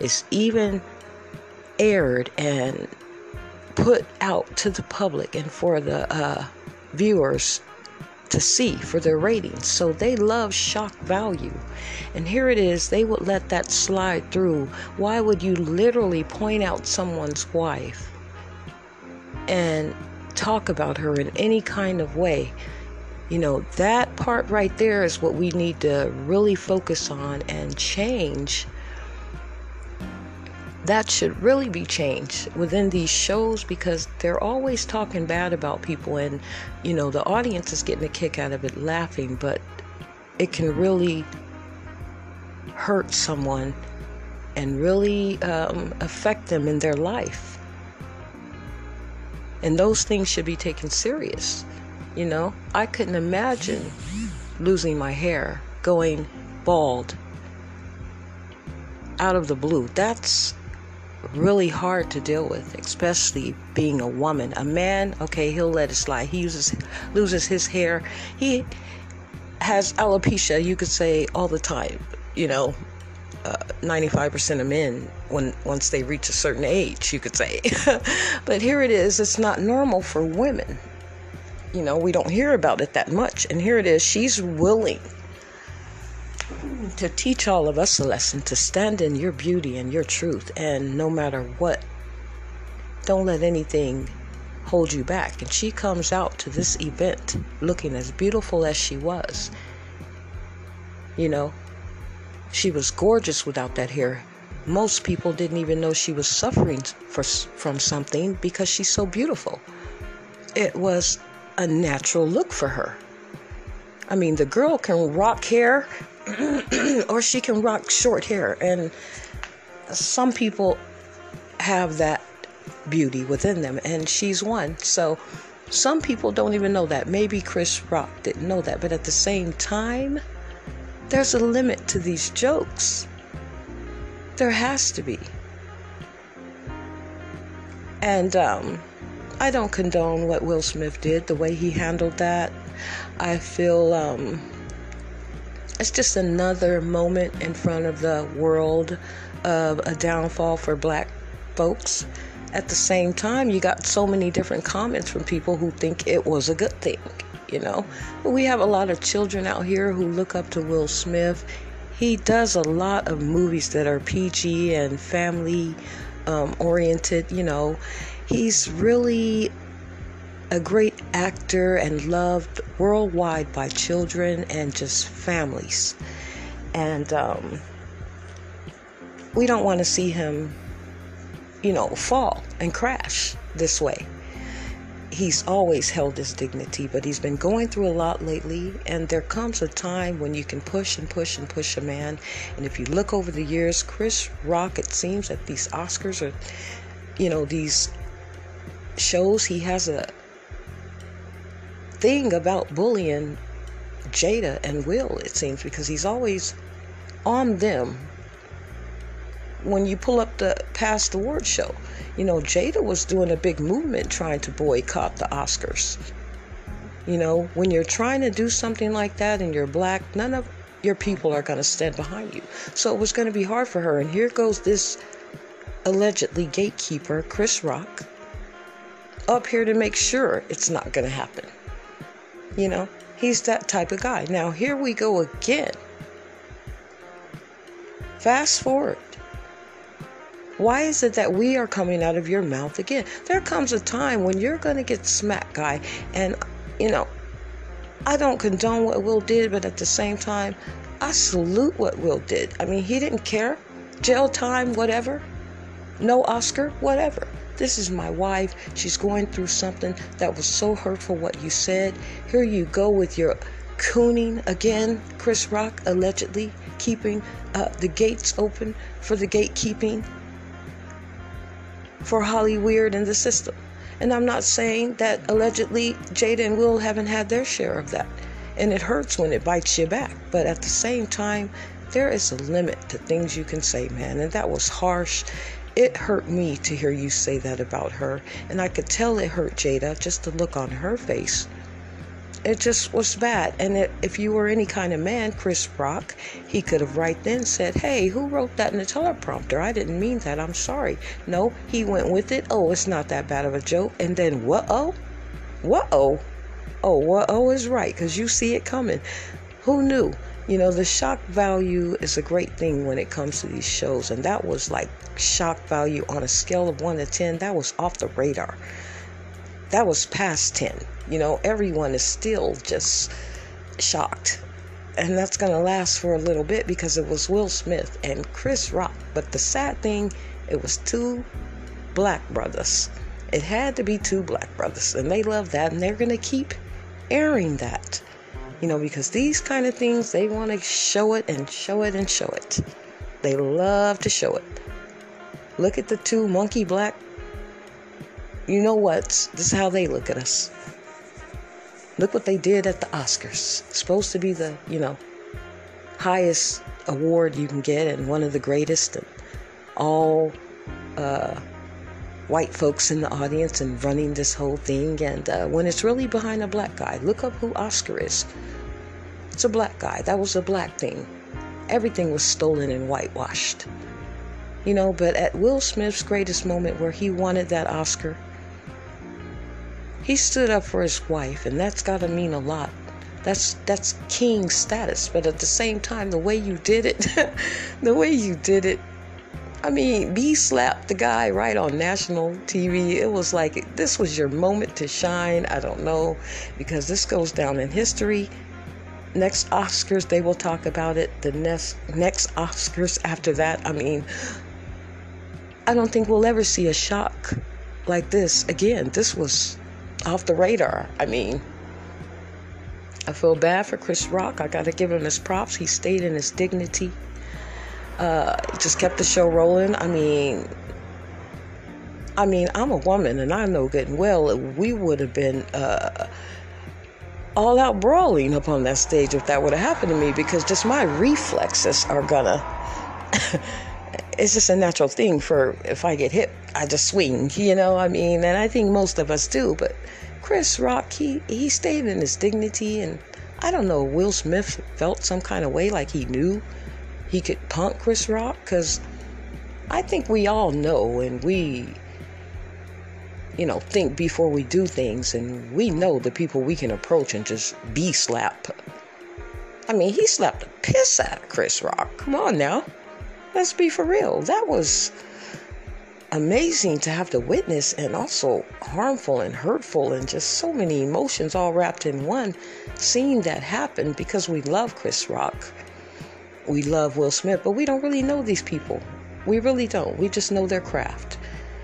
is even aired and put out to the public and for the uh, viewers to see for their ratings. So they love shock value. And here it is, they would let that slide through. Why would you literally point out someone's wife and talk about her in any kind of way? You know, that part right there is what we need to really focus on and change that should really be changed within these shows because they're always talking bad about people and you know the audience is getting a kick out of it laughing but it can really hurt someone and really um, affect them in their life. And those things should be taken serious you know? I couldn't imagine losing my hair going bald out of the blue. That's really hard to deal with, especially being a woman. A man, okay, he'll let it slide. He uses loses his hair. He has alopecia, you could say all the time. You know, uh, 95% of men when once they reach a certain age, you could say. but here it is, it's not normal for women. You know, we don't hear about it that much. And here it is, she's willing to teach all of us a lesson to stand in your beauty and your truth, and no matter what, don't let anything hold you back. And she comes out to this event looking as beautiful as she was. You know, she was gorgeous without that hair. Most people didn't even know she was suffering for, from something because she's so beautiful. It was a natural look for her. I mean, the girl can rock hair or she can rock short hair. And some people have that beauty within them, and she's one. So some people don't even know that. Maybe Chris Rock didn't know that. But at the same time, there's a limit to these jokes. There has to be. And um, I don't condone what Will Smith did, the way he handled that. I feel um, it's just another moment in front of the world of a downfall for black folks. At the same time, you got so many different comments from people who think it was a good thing, you know. We have a lot of children out here who look up to Will Smith. He does a lot of movies that are PG and family um, oriented, you know. He's really a great actor and loved worldwide by children and just families. And um, we don't want to see him, you know, fall and crash this way. He's always held his dignity, but he's been going through a lot lately. And there comes a time when you can push and push and push a man. And if you look over the years, Chris Rock, it seems that these Oscars are, you know, these shows, he has a thing about bullying Jada and Will, it seems, because he's always on them when you pull up the past award show. You know, Jada was doing a big movement trying to boycott the Oscars. You know, when you're trying to do something like that and you're black, none of your people are going to stand behind you. So it was going to be hard for her. And here goes this allegedly gatekeeper, Chris Rock, up here to make sure it's not going to happen. You know, he's that type of guy. Now, here we go again. Fast forward. Why is it that we are coming out of your mouth again? There comes a time when you're going to get smacked, guy. And, you know, I don't condone what Will did, but at the same time, I salute what Will did. I mean, he didn't care. Jail time, whatever. No Oscar, whatever. This is my wife. She's going through something that was so hurtful, what you said. Here you go with your cooning again. Chris Rock allegedly keeping uh, the gates open for the gatekeeping for Holly Hollywood and the system. And I'm not saying that allegedly Jada and Will haven't had their share of that. And it hurts when it bites you back. But at the same time, there is a limit to things you can say, man. And that was harsh it hurt me to hear you say that about her. And I could tell it hurt Jada, just the look on her face. It just was bad. And it, if you were any kind of man, Chris Rock, he could have right then said, Hey, who wrote that in the teleprompter? I didn't mean that. I'm sorry. No, he went with it. Oh, it's not that bad of a joke. And then, what oh? What oh? Oh, what oh is right, because you see it coming. Who knew? You know, the shock value is a great thing when it comes to these shows, and that was like shock value on a scale of 1 to 10, that was off the radar. That was past 10. You know, everyone is still just shocked. And that's going to last for a little bit because it was Will Smith and Chris Rock. But the sad thing, it was two black brothers. It had to be two black brothers, and they love that, and they're going to keep airing that you know, because these kind of things, they want to show it and show it and show it. They love to show it. Look at the two monkey black. You know what? This is how they look at us. Look what they did at the Oscars. Supposed to be the, you know, highest award you can get and one of the greatest and all uh, white folks in the audience and running this whole thing. And uh, when it's really behind a black guy, look up who Oscar is. It's a black guy. That was a black thing. Everything was stolen and whitewashed. You know, but at Will Smith's greatest moment where he wanted that Oscar, he stood up for his wife, and that's got to mean a lot. That's that's king status, but at the same time, the way you did it, the way you did it, I mean, B slapped the guy right on national TV. It was like this was your moment to shine. I don't know because this goes down in history next Oscars they will talk about it. The next next Oscars after that, I mean, I don't think we'll ever see a shock like this again. This was off the radar. I mean, I feel bad for Chris Rock. I got to give him his props. He stayed in his dignity. Uh, just kept the show rolling. I mean, I mean, I'm a woman, and I know good and well we would have been uh, all out brawling upon that stage if that would have happened to me because just my reflexes are gonna. it's just a natural thing for if I get hit, I just swing, you know. I mean, and I think most of us do, but Chris Rock, he he stayed in his dignity, and I don't know. Will Smith felt some kind of way, like he knew he could punk Chris Rock, because I think we all know, and we you know, think before we do things, and we know the people we can approach and just be slap. I mean, he slapped the piss out of Chris Rock. Come on now. Let's be for real. That was amazing to have to witness and also harmful and hurtful and just so many emotions all wrapped in one seeing that happen because we love Chris Rock. We love Will Smith, but we don't really know these people. We really don't. We just know their craft.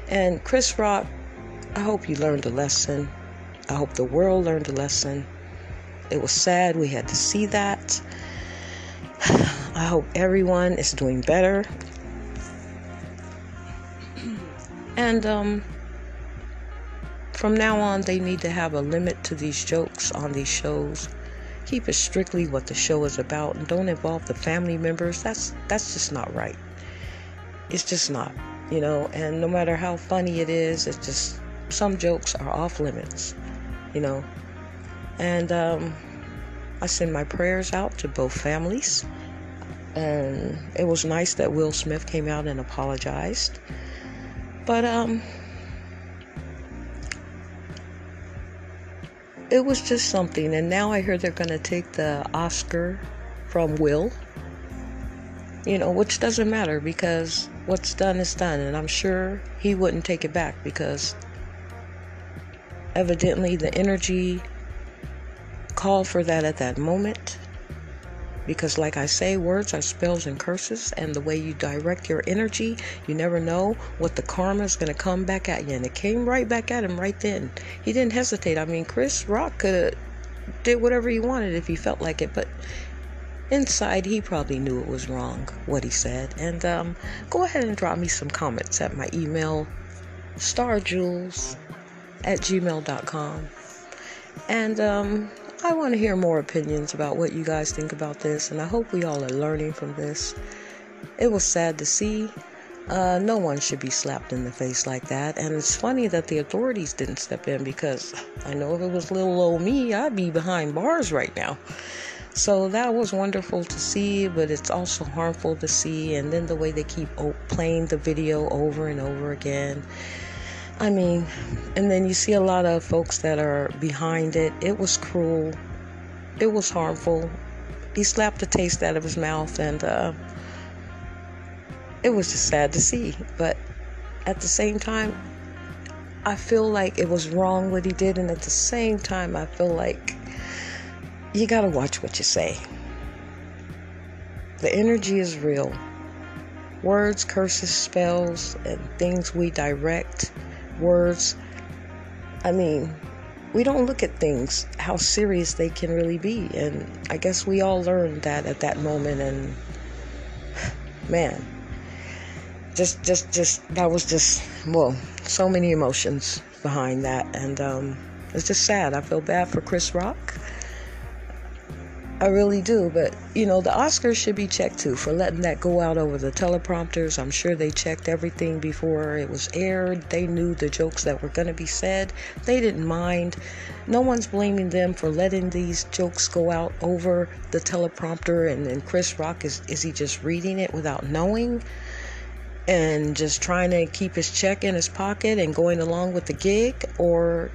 And Chris Rock I hope you learned a lesson. I hope the world learned a lesson. It was sad we had to see that. I hope everyone is doing better. And um, from now on, they need to have a limit to these jokes on these shows. Keep it strictly what the show is about, and don't involve the family members. That's that's just not right. It's just not, you know. And no matter how funny it is, it's just some jokes are off limits, you know. And um, I send my prayers out to both families. And it was nice that Will Smith came out and apologized. But um, it was just something. And now I hear they're going to take the Oscar from Will. You know, which doesn't matter because what's done is done. And I'm sure he wouldn't take it back because Evidently, the energy called for that at that moment. Because, like I say, words are spells and curses, and the way you direct your energy, you never know what the karma is going to come back at you. And it came right back at him right then. He didn't hesitate. I mean, Chris Rock could have did whatever he wanted if he felt like it, but inside he probably knew it was wrong what he said. And um, go ahead and drop me some comments at my email, starjules at gmail.com. And um, I want to hear more opinions about what you guys think about this, and I hope we all are learning from this. It was sad to see. Uh, no one should be slapped in the face like that. And it's funny that the authorities didn't step in because I know if it was little old me, I'd be behind bars right now. So that was wonderful to see, but it's also harmful to see. And then the way they keep playing the video over and over again. I mean, and then you see a lot of folks that are behind it. It was cruel. It was harmful. He slapped the taste out of his mouth, and uh, it was just sad to see. But at the same time, I feel like it was wrong what he did, and at the same time, I feel like you gotta watch what you say. The energy is real. Words, curses, spells, and things we direct words. I mean, we don't look at things how serious they can really be, and I guess we all learned that at that moment. And man, just, just, just that was just well, so many emotions behind that, and um, it's just sad. I feel bad for Chris Rock. I really do, but you know, the Oscars should be checked too for letting that go out over the teleprompters. I'm sure they checked everything before it was aired. They knew the jokes that were going to be said. They didn't mind. No one's blaming them for letting these jokes go out over the teleprompter. And then Chris Rock is is he just reading it without knowing? And just trying to keep his check in his pocket and going along with the gig? Or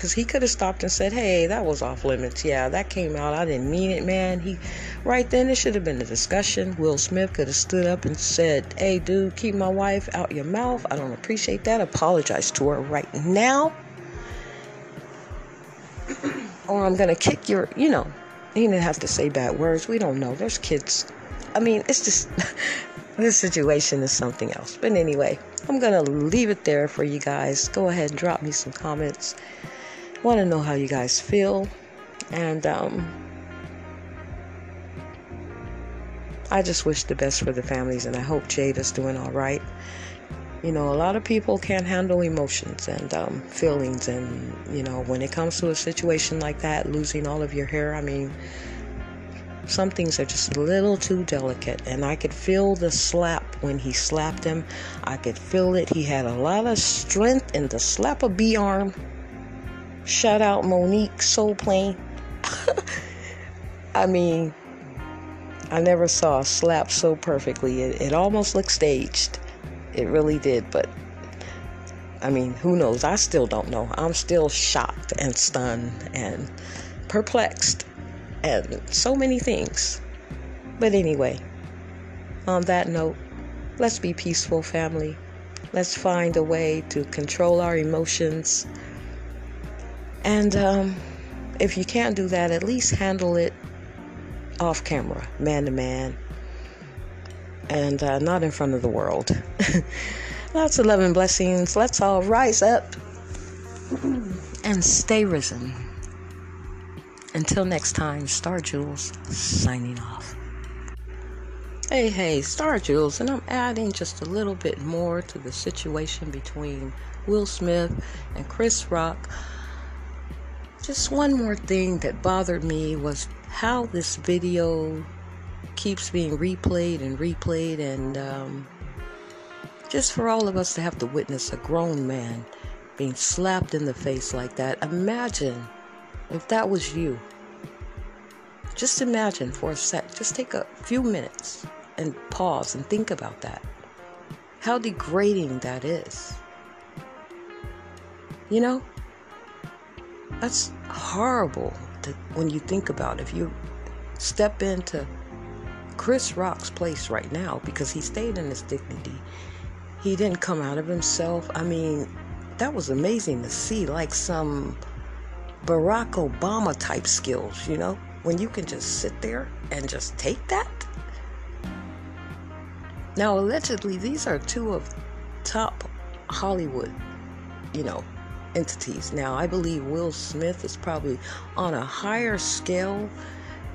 because he could have stopped and said, "Hey, that was off limits. Yeah, that came out. I didn't mean it, man." He, right then, it should have been a discussion. Will Smith could have stood up and said, "Hey, dude, keep my wife out your mouth. I don't appreciate that. Apologize to her right now, or I'm gonna kick your." You know, he didn't have to say bad words. We don't know. There's kids. I mean, it's just this situation is something else. But anyway, I'm gonna leave it there for you guys. Go ahead and drop me some comments Want to know how you guys feel. And um, I just wish the best for the families, and I hope Jada is doing all right. You know, a lot of people can't handle emotions and um, feelings, and you know, when it comes to a situation like that, losing all of your hair, I mean, some things are just a little too delicate and i could feel the slap when he slapped him i could feel it he had a lot of strength in the slap of b arm Shout out Mo'Nique Soul Plane. I mean, I never saw a slap so perfectly. It, it almost looked staged. It really did, but I mean, who knows? I still don't know. I'm still shocked and stunned and perplexed and so many things. But anyway, on that note, let's be peaceful, family. Let's find a way to control our emotions. And um, if you can't do that, at least handle it off camera, man to man, and uh, not in front of the world. Lots of love and blessings. Let's all rise up and stay risen. Until next time, Star Jules signing off. Hey, hey, Star Jules, and I'm adding just a little bit more to the situation between Will Smith and Chris Rock. Just one more thing that bothered me was how this video keeps being replayed and replayed, and um, just for all of us to have to witness a grown man being slapped in the face like that. Imagine if that was you, just imagine for a sec, just take a few minutes and pause and think about that. How degrading that is. You know, that's horrible to, when you think about it. If you step into Chris Rock's place right now because he stayed in his dignity, he didn't come out of himself. I mean, that was amazing to see, like some Barack Obama type skills, you know, when you can just sit there and just take that. Now, allegedly, these are two of top Hollywood, you know, entities. Now, I believe Will Smith is probably on a higher scale,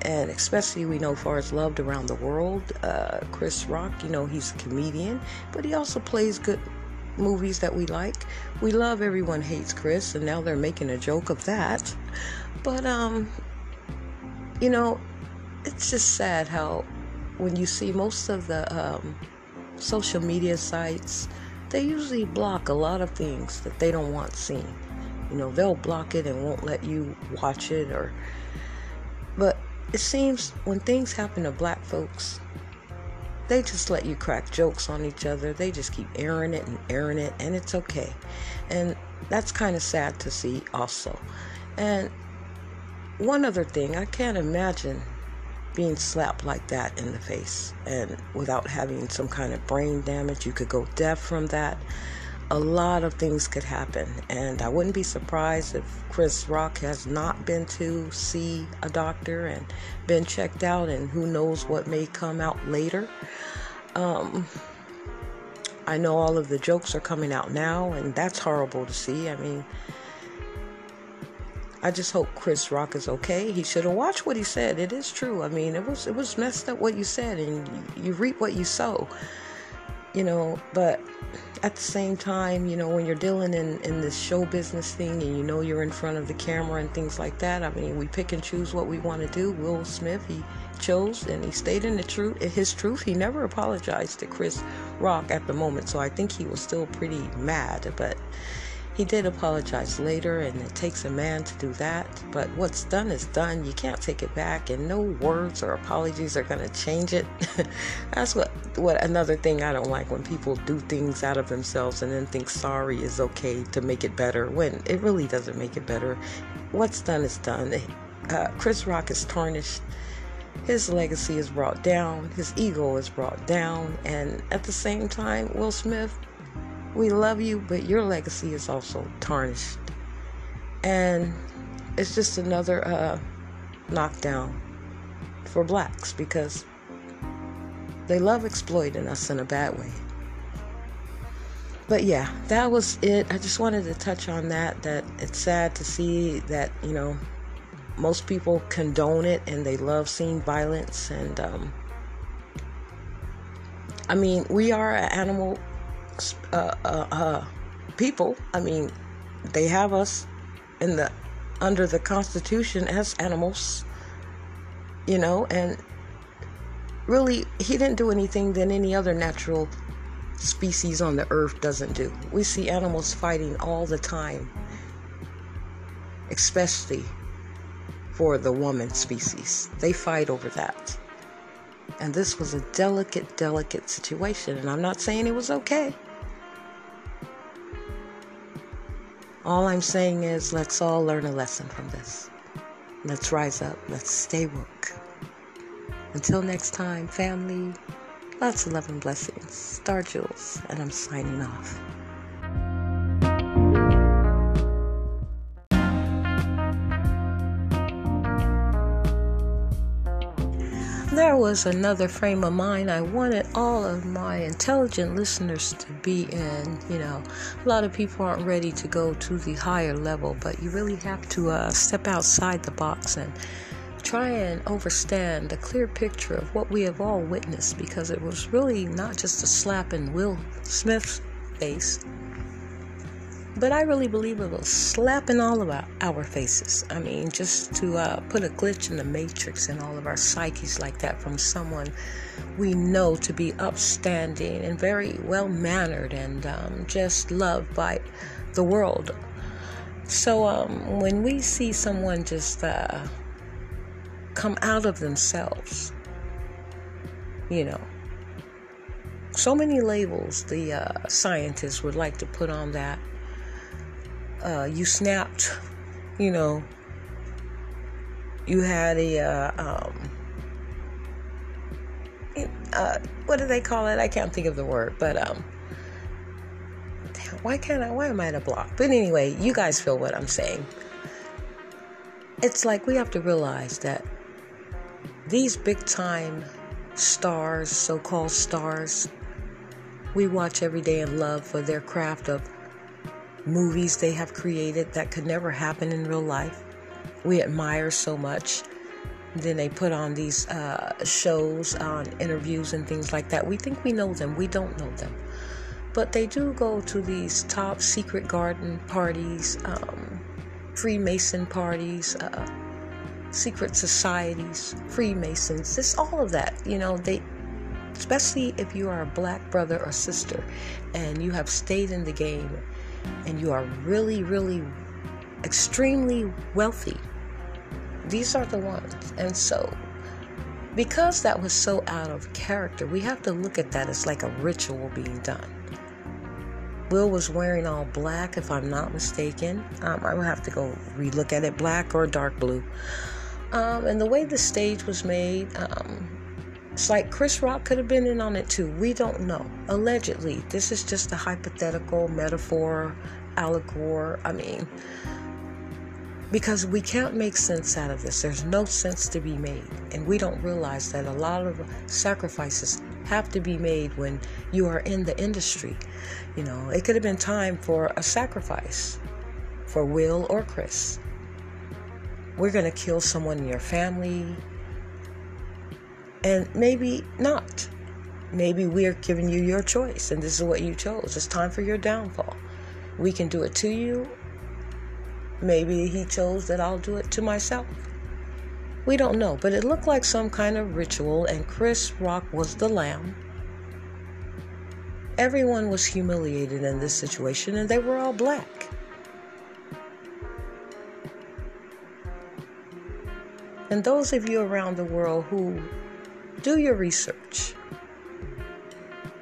and especially we know far as loved around the world. Uh, Chris Rock, you know, he's a comedian, but he also plays good movies that we like. We love Everyone Hates Chris, and now they're making a joke of that. But, um, you know, it's just sad how when you see most of the um, social media sites, they usually block a lot of things that they don't want seen. You know, they'll block it and won't let you watch it or but it seems when things happen to black folks, they just let you crack jokes on each other. They just keep airing it and airing it, and it's okay. And that's kind of sad to see, also. And one other thing, I can't imagine being slapped like that in the face and without having some kind of brain damage. You could go deaf from that. A lot of things could happen, and I wouldn't be surprised if Chris Rock has not been to see a doctor and been checked out, and who knows what may come out later. Um, I know all of the jokes are coming out now, and that's horrible to see. I mean, I just hope Chris Rock is okay. He should have watched what he said. It is true. I mean, it was it was messed up what you said, and you, you reap what you sow. You know, but at the same time, you know, when you're dealing in in this show business thing, and you know you're in front of the camera and things like that. I mean, we pick and choose what we want to do. Will Smith, he chose and he stayed in the truth, his truth. He never apologized to Chris Rock at the moment, so I think he was still pretty mad, but he did apologize later, and it takes a man to do that. But what's done is done. You can't take it back, and no words or apologies are going to change it. That's what what another thing I don't like when people do things out of themselves and then think sorry is okay to make it better when it really doesn't make it better. What's done is done. Uh, Chris Rock is tarnished. His legacy is brought down. His ego is brought down, and at the same time, Will Smith we love you, but your legacy is also tarnished. And it's just another uh, knockdown for blacks because they love exploiting us in a bad way. But yeah, that was it. I just wanted to touch on that. That it's sad to see that, you know, most people condone it and they love seeing violence and um, I mean, we are an animal uh, uh, uh, people. I mean, they have us in the under the Constitution as animals, you know, and really, he didn't do anything that any other natural species on the earth doesn't do. We see animals fighting all the time, especially for the woman species. They fight over that. And this was a delicate, delicate situation. And I'm not saying it was okay. All I'm saying is let's all learn a lesson from this. Let's rise up. Let's stay woke. Until next time, family, lots of love and blessings. Star Jules, and I'm signing off. There was another frame of mind I wanted all of my intelligent listeners to be in. You know, a lot of people aren't ready to go to the higher level, but you really have to uh, step outside the box and try and understand a clear picture of what we have all witnessed because it was really not just a slap in Will Smith's face but I really believe it was slapping all of our, our faces. I mean, just to uh, put a glitch in the matrix in all of our psyches like that from someone we know to be upstanding and very well mannered and um, just loved by the world. So um, when we see someone just uh, come out of themselves, you know, so many labels the uh, scientists would like to put on that uh, you snapped, you know, you had a, uh, um, uh, what do they call it? I can't think of the word, but, um, why can't I, why am I at a block? But anyway, you guys feel what I'm saying. It's like we have to realize that these big time stars, so called stars, we watch every day and love for their craft of movies they have created that could never happen in real life. We admire so much. Then they put on these uh, shows on interviews and things like that. We think we know them, we don't know them. But they do go to these top secret garden parties, um, Freemason parties, uh, secret societies, Freemasons, just all of that. You know, they, especially if you are a black brother or sister and you have stayed in the game and you are really, really extremely wealthy, these are the ones. And so, because that was so out of character, we have to look at that as like a ritual being done. Will was wearing all black, if I'm not mistaken. Um, I will have to go relook at it, black or dark blue. Um, and the way the stage was made, um, it's like Chris Rock could have been in on it too. We don't know. Allegedly, this is just a hypothetical metaphor, allegory. I mean, because we can't make sense out of this. There's no sense to be made. And we don't realize that a lot of sacrifices have to be made when you are in the industry. You know, it could have been time for a sacrifice for Will or Chris. We're going to kill someone in your family, and maybe not. Maybe we're giving you your choice and this is what you chose. It's time for your downfall. We can do it to you. Maybe he chose that I'll do it to myself. We don't know, but it looked like some kind of ritual, and Chris Rock was the lamb. Everyone was humiliated in this situation, and they were all black. And those of you around the world who do your research.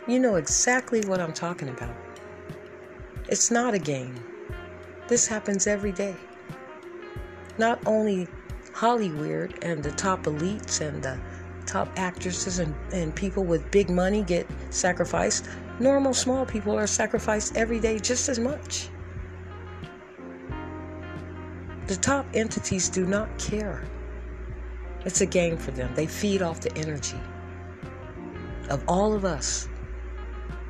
You know exactly what I'm talking about. It's not a game. This happens every day. Not only Hollywood and the top elites and the top actresses and, and people with big money get sacrificed, normal small people are sacrificed every day just as much. The top entities do not care it's a game for them. They feed off the energy of all of us.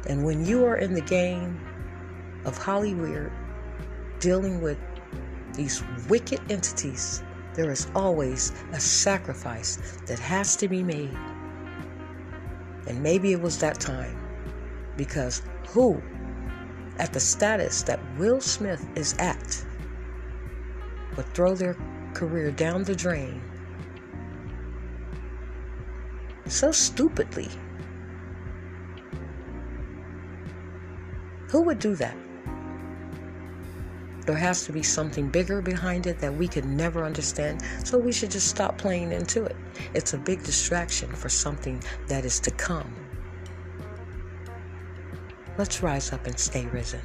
And when you are in the game of Hollywood dealing with these wicked entities, there is always a sacrifice that has to be made. And maybe it was that time. Because who, at the status that Will Smith is at, would throw their career down the drain so stupidly? Who would do that? There has to be something bigger behind it that we could never understand, so we should just stop playing into it. It's a big distraction for something that is to come. Let's rise up and stay risen.